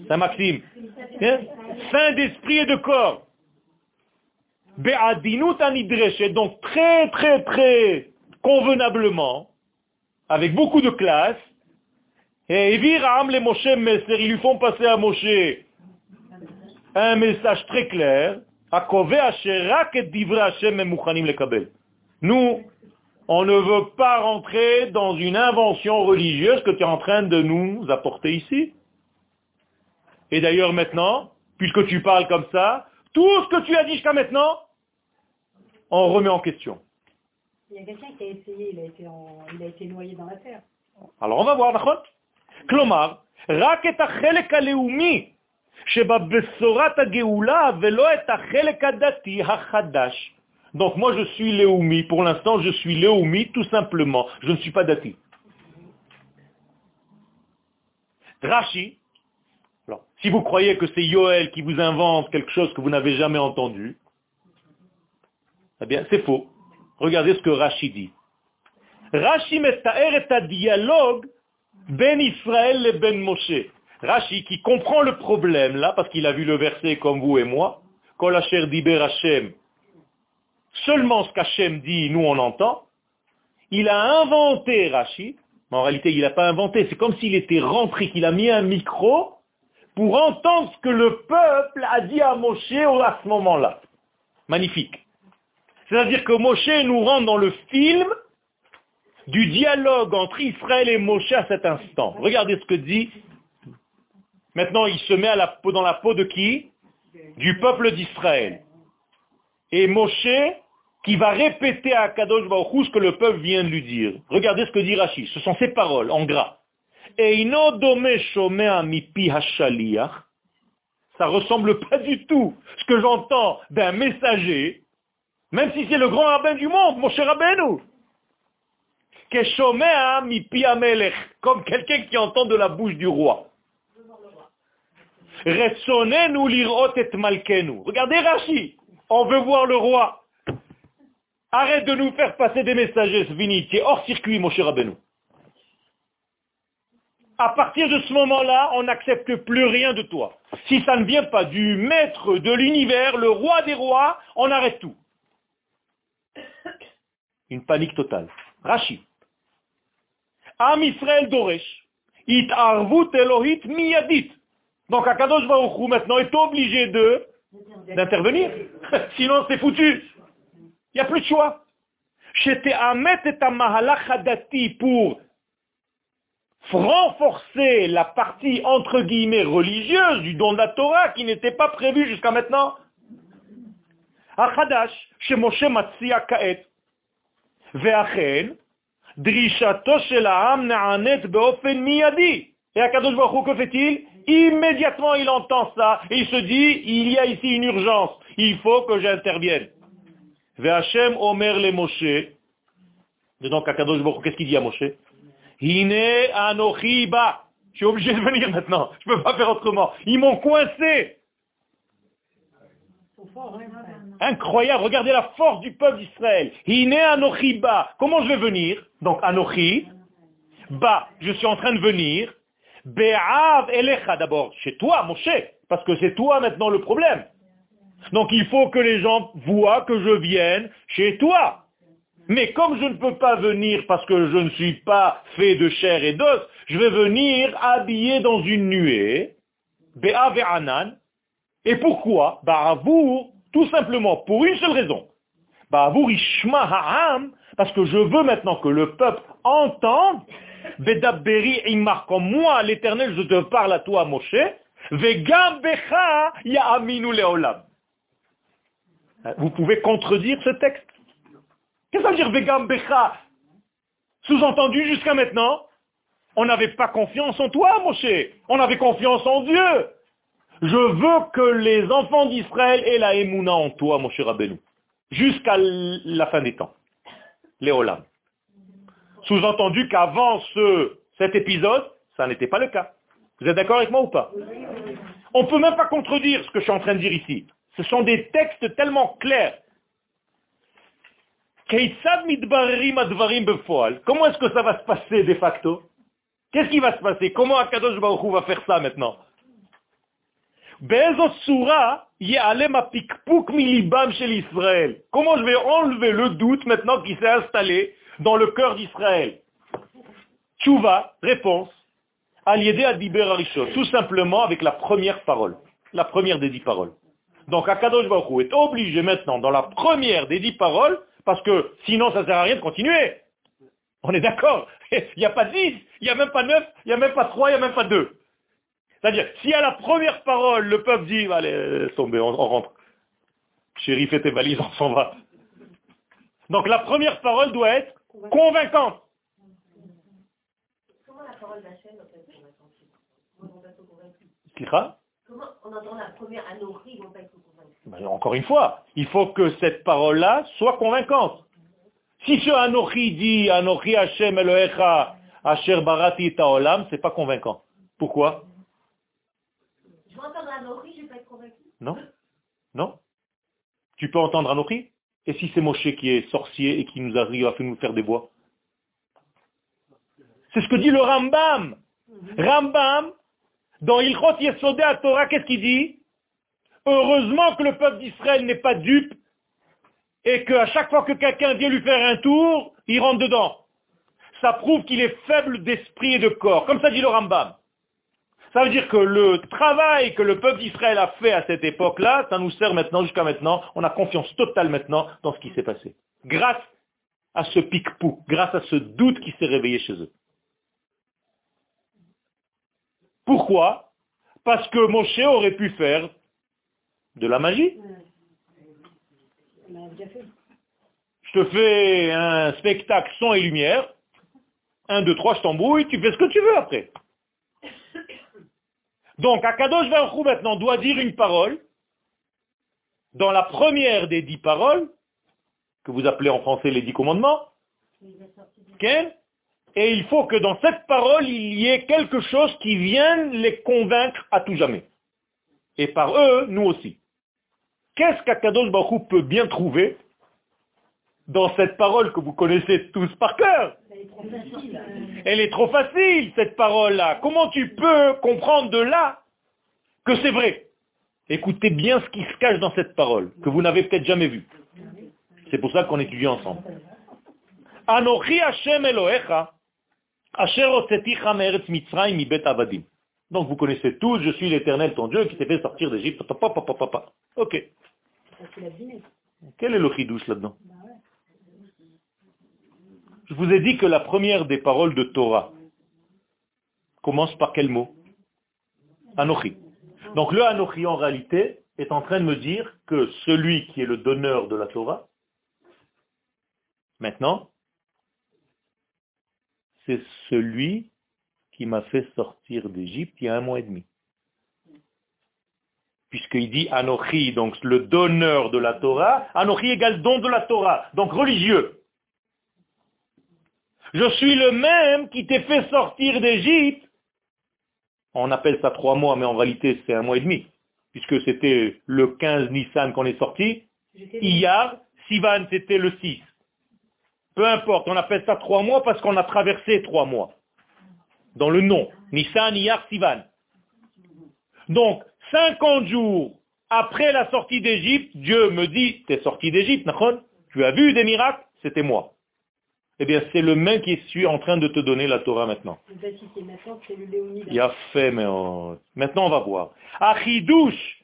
Saint Maxime. Hein? Saint d'esprit et de corps. Be'adinut anidreshet, donc très très très convenablement, avec beaucoup de classe, et les Moshe Messer, ils lui font passer à Moshe un message très clair, nous, on ne veut pas rentrer dans une invention religieuse que tu es en train de nous apporter ici. Et d'ailleurs maintenant, puisque tu parles comme ça, tout ce que tu as dit jusqu'à maintenant, on remet en question. Il y a quelqu'un qui a essayé, il a été, il a été noyé dans la terre. Alors on va voir, d'accord כלומר, רק את החלק Donc moi je suis Léoumi, pour l'instant je suis Léoumi tout simplement, je ne suis pas dati. Rashi, alors, si vous croyez que c'est Yoel qui vous invente quelque chose que vous n'avez jamais entendu, eh bien c'est faux. Regardez ce que Rashi dit. Rashi metaer un dialogue ben Israël et ben Moshe. Rashi qui comprend le problème là, parce qu'il a vu le verset comme vous et moi, Kol Asher Diber Hashem, seulement ce qu'Hachem dit, nous on entend, il a inventé Rashi, mais en réalité il n'a pas inventé, c'est comme s'il était rentré, qu'il a mis un micro pour entendre ce que le peuple a dit à Moshe à ce moment-là. Magnifique. C'est-à-dire que Moshe nous rentre dans le film du dialogue entre Israël et Moshe à cet instant. Regardez ce que dit. Maintenant, il se met à la dans la peau de qui? Du peuple d'Israël. Et Moshe, qui va répéter à Kadosh Baruch ce que le peuple vient de lui dire. Regardez ce que dit Rachid. Ce sont ses paroles, en gras. Ça ressemble pas du tout ce que j'entends d'un messager, même si c'est le grand rabbin du monde, mon cher Rabbeinu. Comme quelqu'un qui entend de la bouche du roi. Regardez Rashi, on veut voir le roi. Arrête de nous faire passer des messagers, Svini, tu hors circuit, mon cher Rabbeinu. À partir de ce moment-là, on n'accepte plus rien de toi. Si ça ne vient pas du maître de l'univers, le roi des rois, on arrête tout. Une panique totale. Rashi. Am Israël Doresh, it arvut Elohit miyadit. Donc Akadosh Baruch Hu maintenant est obligé de d'intervenir. Sinon c'est foutu. Il n'y a plus de choix. J'étais Amet et Hadati pour renforcer la partie entre guillemets religieuse du don de la Torah qui n'était pas prévue jusqu'à maintenant. Achadash, chez Moshe Kaet, Ve'achen, drishato shelaham na'anet be'ofen miyadi. Et Akadosh Baruch Hu, que fait-il Immédiatement, il entend ça et il se dit, il y a ici une urgence, il faut que j'intervienne. Ve'Hachem omer le Moshe. Et donc Akadosh Baruch qu'est-ce qu'il dit à Moshe? Hine anochi. Je suis obligé de venir maintenant, je ne peux pas faire autrement. Ils m'ont coincé. Incroyable. Regardez la force du peuple d'Israël. Hine anochi ba. Comment je vais venir? Donc anochi. Ba. Je suis en train de venir. Be'av elecha d'abord. Chez toi, Moshe. Parce que c'est toi maintenant le problème. Donc il faut que les gens voient que je vienne chez toi. Mais comme je ne peux pas venir parce que je ne suis pas fait de chair et d'os, je vais venir habillé dans une nuée, Be'a Anan. Et pourquoi? Ba'avour, tout simplement, pour une seule raison. Ba'avour Ishma Ha'am, parce que je veux maintenant que le peuple entende, Imar, moi, l'éternel, je te parle à toi, Moshe, Vegam Becha Ya'aminu Leolam. Vous pouvez contredire ce texte Qu'est-ce que ça veut dire Sous-entendu, jusqu'à maintenant, on n'avait pas confiance en toi, Moshe. On avait confiance en Dieu. Je veux que les enfants d'Israël aient la émouna en toi, Moshe Rabbeinu. Jusqu'à la fin des temps. Léolam. Sous-entendu qu'avant ce, cet épisode, ça n'était pas le cas. Vous êtes d'accord avec moi ou pas? On ne peut même pas contredire ce que je suis en train de dire ici. Ce sont des textes tellement clairs. Comment est-ce que ça va se passer de facto? Qu'est-ce qui va se passer? Comment Akadosh Baruch va faire ça maintenant? Comment je vais enlever le doute maintenant qui s'est installé dans le cœur d'Israël Tchouva, réponse, tout simplement avec la première parole, la première des dix paroles. Donc Akadosh Baruch est obligé maintenant, dans la première des dix paroles, parce que sinon, ça ne sert à rien de continuer. On est d'accord? Il n'y a pas dix, il n'y a même pas neuf, il n'y a même pas trois, il n'y a même pas deux. C'est-à-dire, si à la première parole, le peuple dit, allez, tomber, on, on rentre. Chéri, fais tes valises, on s'en va. Donc la première parole doit être convaincante. Comment la parole d'Hachem doit être convaincante Comment on entend la première pas être ben, encore une fois, il faut que cette parole-là soit convaincante. Si ce Anochi dit Anochi Hashem Elohecha Asher Barati Ta'olam, c'est pas convaincant. Pourquoi? Anochi, je vais pas être convaincu. Non Non Tu peux entendre Anochi Et si c'est Moshe qui est sorcier et qui nous arrive à nous faire des voix? C'est ce que dit le Rambam. Rambam Dans Ilchot Yesodé à Torah, qu'est-ce qu'il dit? Heureusement que le peuple d'Israël n'est pas dupe et qu'à chaque fois que quelqu'un vient lui faire un tour, il rentre dedans. Ça prouve qu'il est faible d'esprit et de corps. Comme ça dit le Rambam. Ça veut dire que le travail que le peuple d'Israël a fait à cette époque-là, ça nous sert maintenant, jusqu'à maintenant. On a confiance totale maintenant dans ce qui s'est passé. Grâce à ce pic-pou, grâce à ce doute qui s'est réveillé chez eux. Pourquoi? Parce que Moshe aurait pu faire de la magie. Je te fais un spectacle son et lumière. Un, deux, trois, je t'embrouille, tu fais ce que tu veux après. Donc, Akadosh Baruch maintenant doit dire une parole. Dans la première des dix paroles, que vous appelez en français les dix commandements, et il faut que dans cette parole, il y ait quelque chose qui vienne les convaincre à tout jamais. Et par eux, nous aussi. Qu'est-ce qu'Akadosh Baruch peut bien trouver dans cette parole que vous connaissez tous par cœur? Elle est trop facile, cette parole-là. Comment tu peux comprendre de là que c'est vrai? Écoutez bien ce qui se cache dans cette parole, que vous n'avez peut-être jamais vu. C'est pour ça qu'on étudie ensemble. Donc vous connaissez tous, je suis l'éternel ton Dieu qui t'est fait sortir d'Égypte. Ok. Quel est le chidouche là-dedans? Je vous ai dit que la première des paroles de Torah commence par quel mot? Anochi. Donc le Anochi en réalité est en train de me dire que celui qui est le donneur de la Torah, maintenant, c'est celui qui m'a fait sortir d'Égypte il y a un mois et demi. Puisqu'il dit Anochi, donc le donneur de la Torah, Anochi égale don de la Torah, donc religieux. Je suis le même qui t'ai fait sortir d'Égypte. On appelle ça trois mois, mais en réalité c'est un mois et demi, puisque c'était le 15 Nissan qu'on est sorti. Iyar, Sivan c'était le 6. Peu importe, on appelle ça trois mois parce qu'on a traversé trois mois. Dans le nom. Nissan, Iyar, Sivan. Donc, 50 jours après la sortie d'Égypte, Dieu me dit, tu es sorti d'Égypte, tu as vu des miracles, c'était moi. Eh bien, c'est le même qui suis en train de te donner la Torah maintenant. Il a fait, mais maintenant on va voir. Achidouche,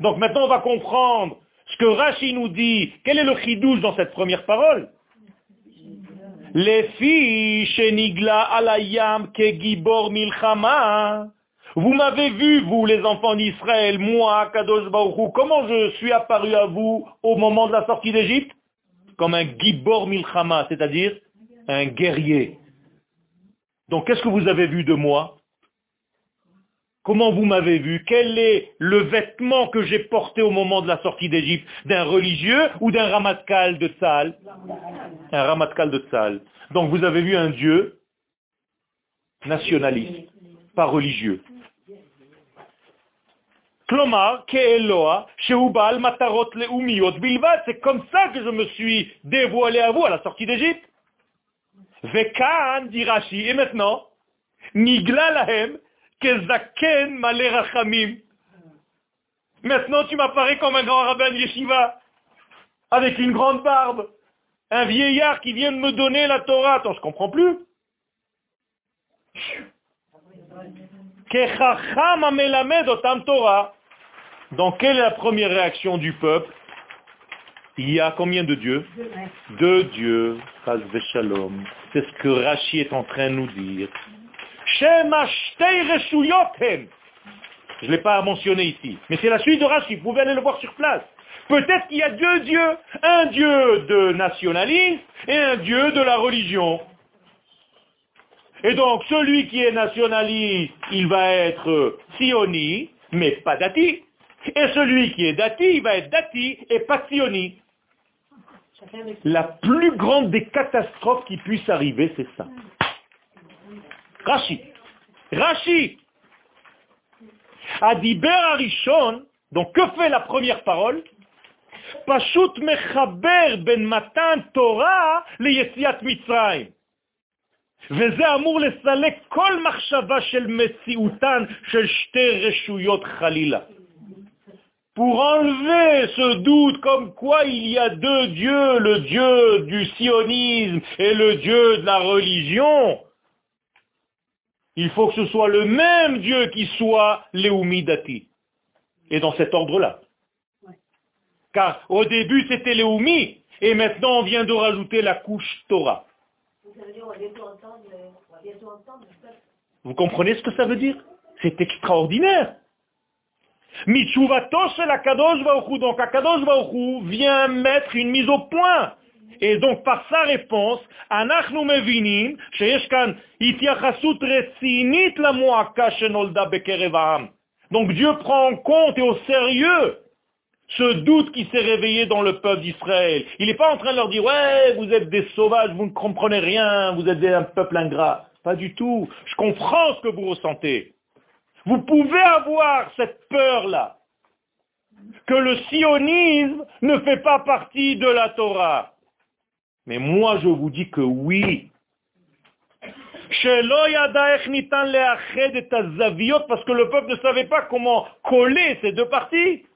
donc maintenant on va comprendre ce que Rashi nous dit. Quel est le chidouche dans cette première parole? Les filles chez Nigla alayam ke gibor milchama. Vous m'avez vu, vous les enfants d'Israël, moi, Kadosh Baruch comment je suis apparu à vous au moment de la sortie d'Égypte? Comme un gibor milchama, c'est-à-dire un guerrier. Donc qu'est-ce que vous avez vu de moi? Comment vous m'avez vu? Quel est le vêtement que j'ai porté au moment de la sortie d'Égypte? D'un religieux ou d'un ramatkal de Tzal Un ramatkal de Tzal. Donc vous avez vu un Dieu nationaliste, pas religieux. C'est comme ça que je me suis dévoilé à vous à la sortie d'Égypte. Et maintenant, Maintenant, tu m'apparais comme un grand rabbin yeshiva, avec une grande barbe, un vieillard qui vient de me donner la Torah. Attends, je comprends plus. Donc, quelle est la première réaction du peuple Il y a combien de dieux Deux dieux. C'est ce que Rachi est en train de nous dire. Je ne l'ai pas mentionné ici, mais c'est la suite de Rashi, vous pouvez aller le voir sur place. Peut-être qu'il y a deux dieux, un dieu de nationalisme et un dieu de la religion. Et donc, celui qui est nationaliste, il va être sioni, mais pas dati. Et celui qui est dati, il va être dati et pas sioni. La plus grande des catastrophes qui puissent arriver, c'est ça. Rashi. Rashi. Adiber Arishon, donc que fait la première parole Pashut mechaber ben matan Torah le Mitzrayim. וזה אמור לסלק כל מחשבה של מציאותן של שתי רשויות חלילה. Pour enlever ce doute comme quoi il y a deux dieux, le dieu du sionisme et le dieu de la religion, il faut que ce soit le même Dieu qui soit Léoumidati. Et dans cet ordre-là. Car au début c'était Léoumi, et maintenant on vient de rajouter la couche Torah. Vous comprenez ce que ça veut dire? C'est extraordinaire. Michuvato la Kadosh Baruch Donc Akadosh Baruch vient mettre une mise au point. Et donc par sa réponse, אנחנו מבינים שיש כאן התייחסות רצינית למועקה שנולדה בקרב העם. Donc Dieu prend en compte et au sérieux ce doute qui s'est réveillé dans le peuple d'Israël. Il n'est pas en train de leur dire, ouais, vous êtes des sauvages, vous ne comprenez rien, vous êtes un peuple ingrat. Pas du tout. Je comprends ce que vous ressentez. Vous pouvez avoir cette peur-là, que le sionisme ne fait pas partie de la Torah. Mais moi, je vous dis que oui. Parce que le peuple ne savait pas comment coller ces deux parties.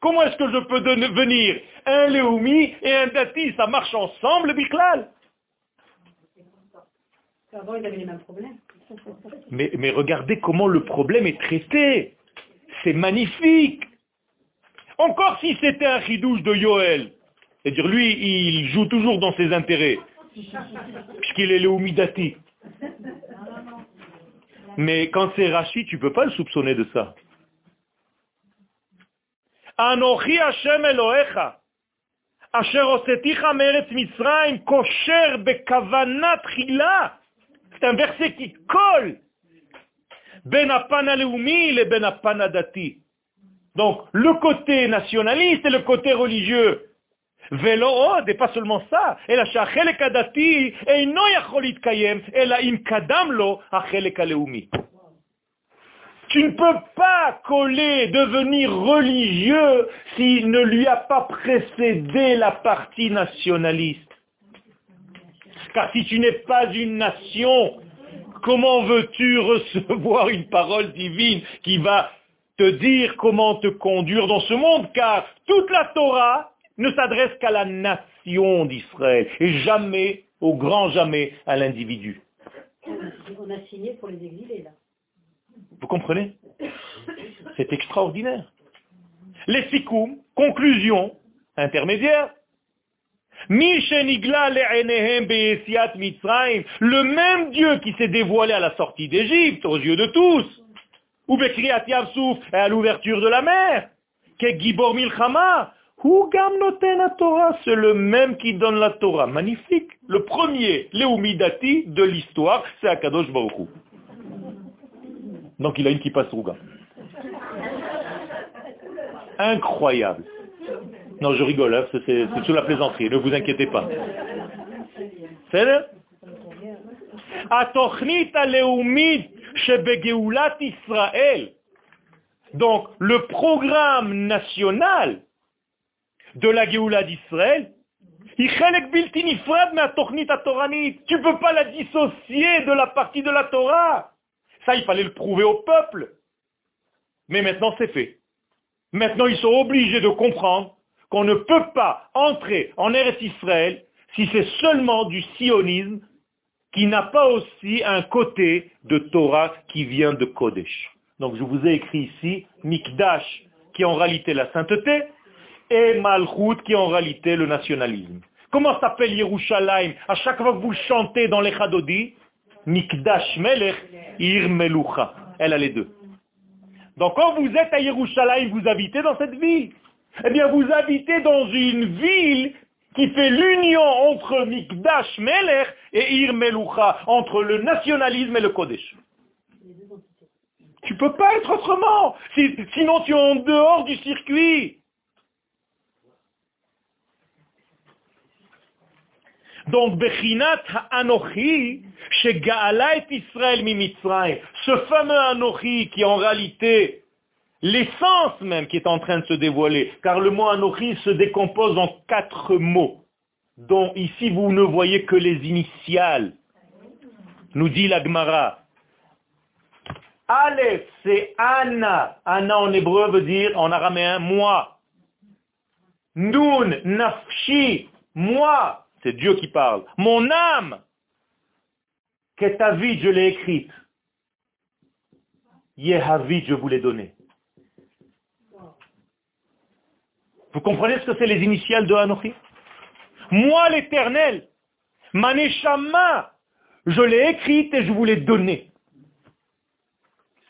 Comment est-ce que je peux devenir un Léoumi et un Dati? Ça marche ensemble, Biklal Mais, regardez comment le problème est traité. C'est magnifique. Encore si c'était un ridouche de Yoel. C'est-à-dire, lui, il joue toujours dans ses intérêts. Puisqu'il est Léoumidati. Mais quand c'est Rachid, tu ne peux pas le soupçonner de ça. C'est un verset qui colle. Ben ben. Donc, le côté nationaliste et le côté religieux. Velo'od, et pas seulement ça. Tu ne peux pas coller, devenir religieux s'il ne lui a pas précédé la partie nationaliste. Car si tu n'es pas une nation, comment veux-tu recevoir une parole divine qui va te dire comment te conduire dans ce monde, car toute la Torah ne s'adresse qu'à la nation d'Israël et jamais, au grand jamais, à l'individu. On a signé pour les exilés, là. Vous comprenez? C'est extraordinaire. Les sikoum, conclusion intermédiaire. Le même Dieu qui s'est dévoilé à la sortie d'Égypte, aux yeux de tous, ou Bekriat Yavsouf, à l'ouverture de la mer, que Gibor Milchama, Torah, c'est le même qui donne la Torah. Magnifique. Le premier, Léoumidati de l'histoire, c'est Akadosh Baruch Donc il a une qui passe rouga. Incroyable. Non, je rigole, hein, c'est sous la plaisanterie, ne vous inquiétez pas. C'est. Donc, le programme national de la Géoula d'Israël, tu ne peux pas la dissocier de la partie de la Torah. Ça, il fallait le prouver au peuple. Mais maintenant, c'est fait. Maintenant, ils sont obligés de comprendre qu'on ne peut pas entrer en Eretz Israël si c'est seulement du sionisme qui n'a pas aussi un côté de Torah qui vient de Kodesh. Donc je vous ai écrit ici Mikdash, qui est en réalité la sainteté, et Malchut, qui est en réalité le nationalisme. Comment s'appelle Yerushalayim À chaque fois que vous chantez dans les Chadodi, Mikdash Melech, Ir Melucha. Elle a les deux. Donc quand vous êtes à Yerushalayim, vous habitez dans cette ville. Eh bien, vous habitez dans une ville qui fait l'union entre Mikdash Melech et Ir Melucha, entre le nationalisme et le Kodesh. Tu peux pas être autrement. Sinon, tu es en dehors du circuit. Donc, Bechinat Anochi, chez Gaala Israël Mimitzraï, ce fameux Anochi qui en réalité l'essence même qui est en train de se dévoiler, car le mot Anochi se décompose en quatre mots. dont ici vous ne voyez que les initiales, nous dit la Gemara. Aleph, c'est Anna. Anna en hébreu veut dire, en araméen, moi. Nun, nafshi, moi. C'est Dieu qui parle. Mon âme. vie, je l'ai écrite. Yehavit, je vous l'ai donné. Vous comprenez ce que c'est les initiales de Anochi Moi l'éternel, Maneshama, je l'ai écrite et je vous l'ai donnée.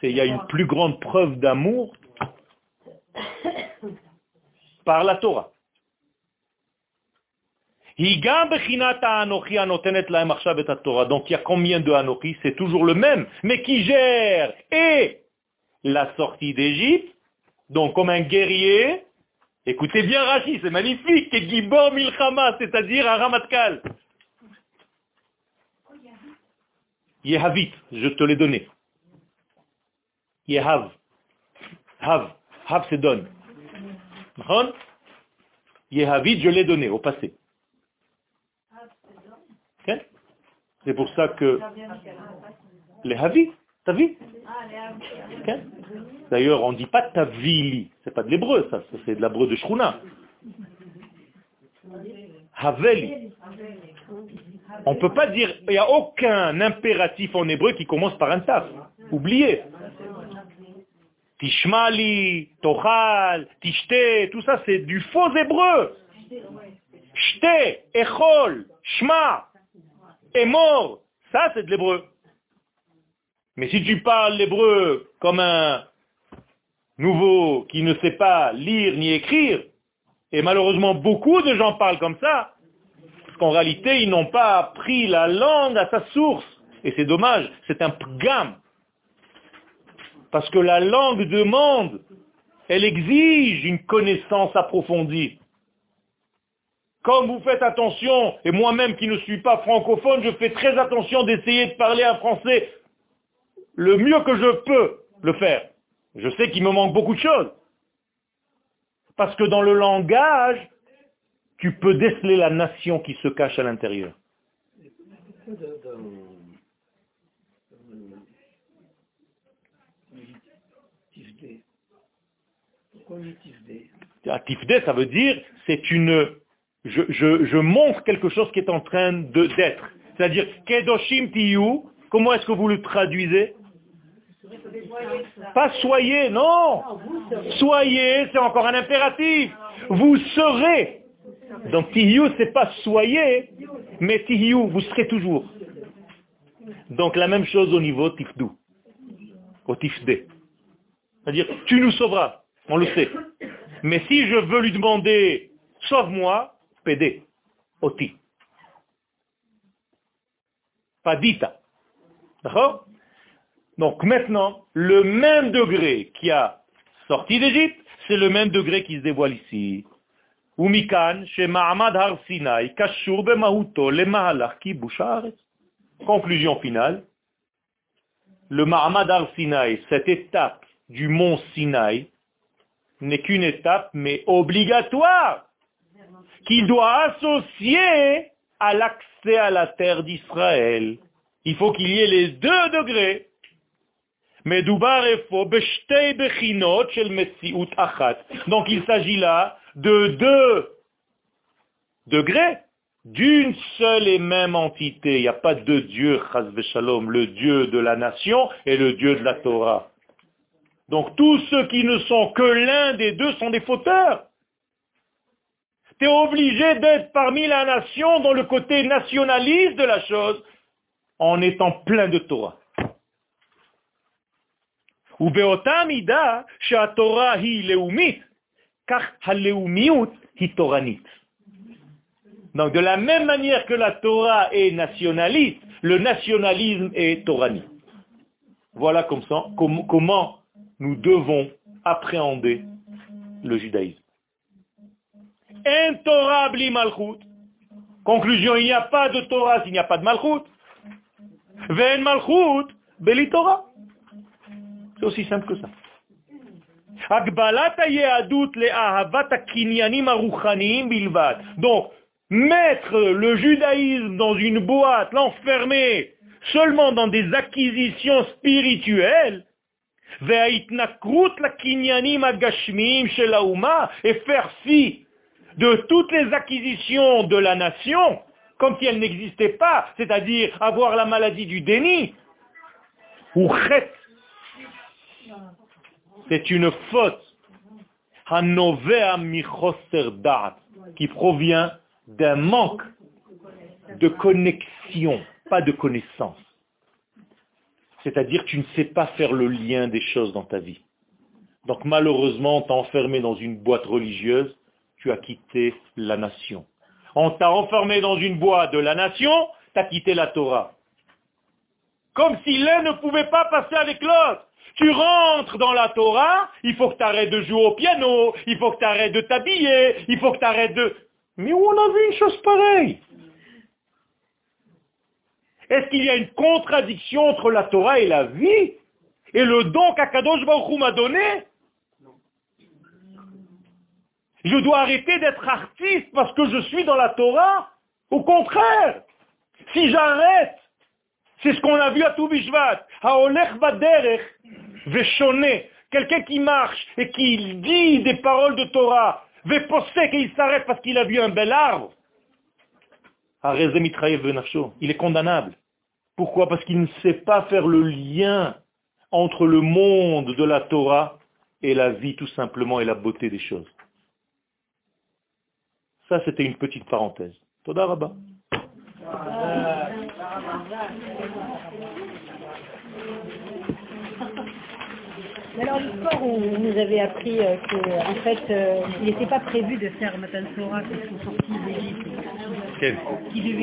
Il y a une plus grande preuve d'amour par la Torah. Donc il y a combien de Anochi C'est toujours le même, mais qui gère? Et la sortie d'Égypte, donc comme un guerrier, Écoutez bien Rachi, c'est magnifique. Et Gibor Milchama, c'est-à-dire un Ramatkal. Yehavit, je te l'ai donné. Yehav. Hav. Hav, c'est donne. Yehavit, je l'ai donné au passé. C'est pour ça que les Havit, t'as vu D'ailleurs, on ne dit pas tavili, c'est pas de l'hébreu, ça, c'est de l'hébreu de Shruna. Haveli. On ne peut pas dire, il n'y a aucun impératif en hébreu qui commence par un taf. Oubliez. Tishmali, Tochal, Tishte, tout ça c'est du faux hébreu. Shte, Echol, Shma, Emor, ça c'est de l'hébreu. Mais si tu parles l'hébreu comme un nouveau qui ne sait pas lire ni écrire, et malheureusement beaucoup de gens parlent comme ça, parce qu'en réalité ils n'ont pas appris la langue à sa source. Et c'est dommage, c'est un pgam. Parce que la langue demande, elle exige une connaissance approfondie. Comme vous faites attention, et moi-même qui ne suis pas francophone, je fais très attention d'essayer de parler un français le mieux que je peux le faire. Je sais qu'il me manque beaucoup de choses. Parce que dans le langage, tu peux déceler la nation qui se cache à l'intérieur. Tifdé, ça veut dire, c'est une, je, je, montre quelque chose qui est en train d'être. C'est-à-dire, Kedoshim Tiyu, comment est-ce que vous le traduisez? Pas soyez, non. Soyez, c'est encore un impératif. Vous serez. Donc tihiou, c'est pas soyez, mais tihiou, vous serez toujours. Donc la même chose au niveau tifdou, au tifdé. C'est-à-dire, tu nous sauveras, on le sait. Mais si je veux lui demander, sauve-moi, pédé, oti. Pas dita. D'accord? Donc maintenant, le même degré qui a sorti d'Égypte, c'est le même degré qui se dévoile ici. Conclusion finale. Le Mahamad Har Sinai, cette étape du mont Sinai, n'est qu'une étape, mais obligatoire, qui doit associer à l'accès à la terre d'Israël. Il faut qu'il y ait les deux degrés. Donc il s'agit là de deux degrés d'une seule et même entité. Il n'y a pas deux dieux, le Dieu de la nation et le Dieu de la Torah. Donc tous ceux qui ne sont que l'un des deux sont des fauteurs. Tu es obligé d'être parmi la nation dans le côté nationaliste de la chose en étant plein de Torah. Donc de la même manière que la Torah est nationaliste, le nationalisme est toranique. Voilà comment nous devons appréhender le judaïsme. Malchut. Conclusion, il n'y a pas de Torah s'il n'y a pas de malchut. Ven malchut beli Torah. C'est aussi simple que ça. Donc, mettre le judaïsme dans une boîte, l'enfermer seulement dans des acquisitions spirituelles, et faire fi de toutes les acquisitions de la nation, comme si elles n'existaient pas, c'est-à-dire avoir la maladie du déni, ou chet. C'est une faute qui provient d'un manque de connexion, pas de connaissance. C'est-à-dire que tu ne sais pas faire le lien des choses dans ta vie. Donc malheureusement, on t'a enfermé dans une boîte religieuse, tu as quitté la nation. On t'a enfermé dans une boîte de la nation, tu as quitté la Torah. Comme si l'un ne pouvait pas passer avec l'autre. Tu rentres dans la Torah, il faut que tu arrêtes de jouer au piano, il faut que tu arrêtes de t'habiller, il faut que tu arrêtes de... Mais où on a vu une chose pareille. Est-ce qu'il y a une contradiction entre la Torah et la vie Et le don qu'Akadosh Baruch m'a donné? Je dois arrêter d'être artiste parce que je suis dans la Torah. Au contraire, si j'arrête, c'est ce qu'on a vu à Toubishvat, à Olech Baderech, Veshone, quelqu'un qui marche et qui dit des paroles de Torah, Veposek et il s'arrête parce qu'il a vu un bel arbre. Il est condamnable. Pourquoi? Parce qu'il ne sait pas faire le lien entre le monde de la Torah et la vie tout simplement et la beauté des choses. Ça, c'était une petite parenthèse. Alors l'histoire où vous nous avez appris euh, que en fait euh, il n'était pas prévu de faire Matan Torah qui sont sortis d'Égypte. Quel? Qui devient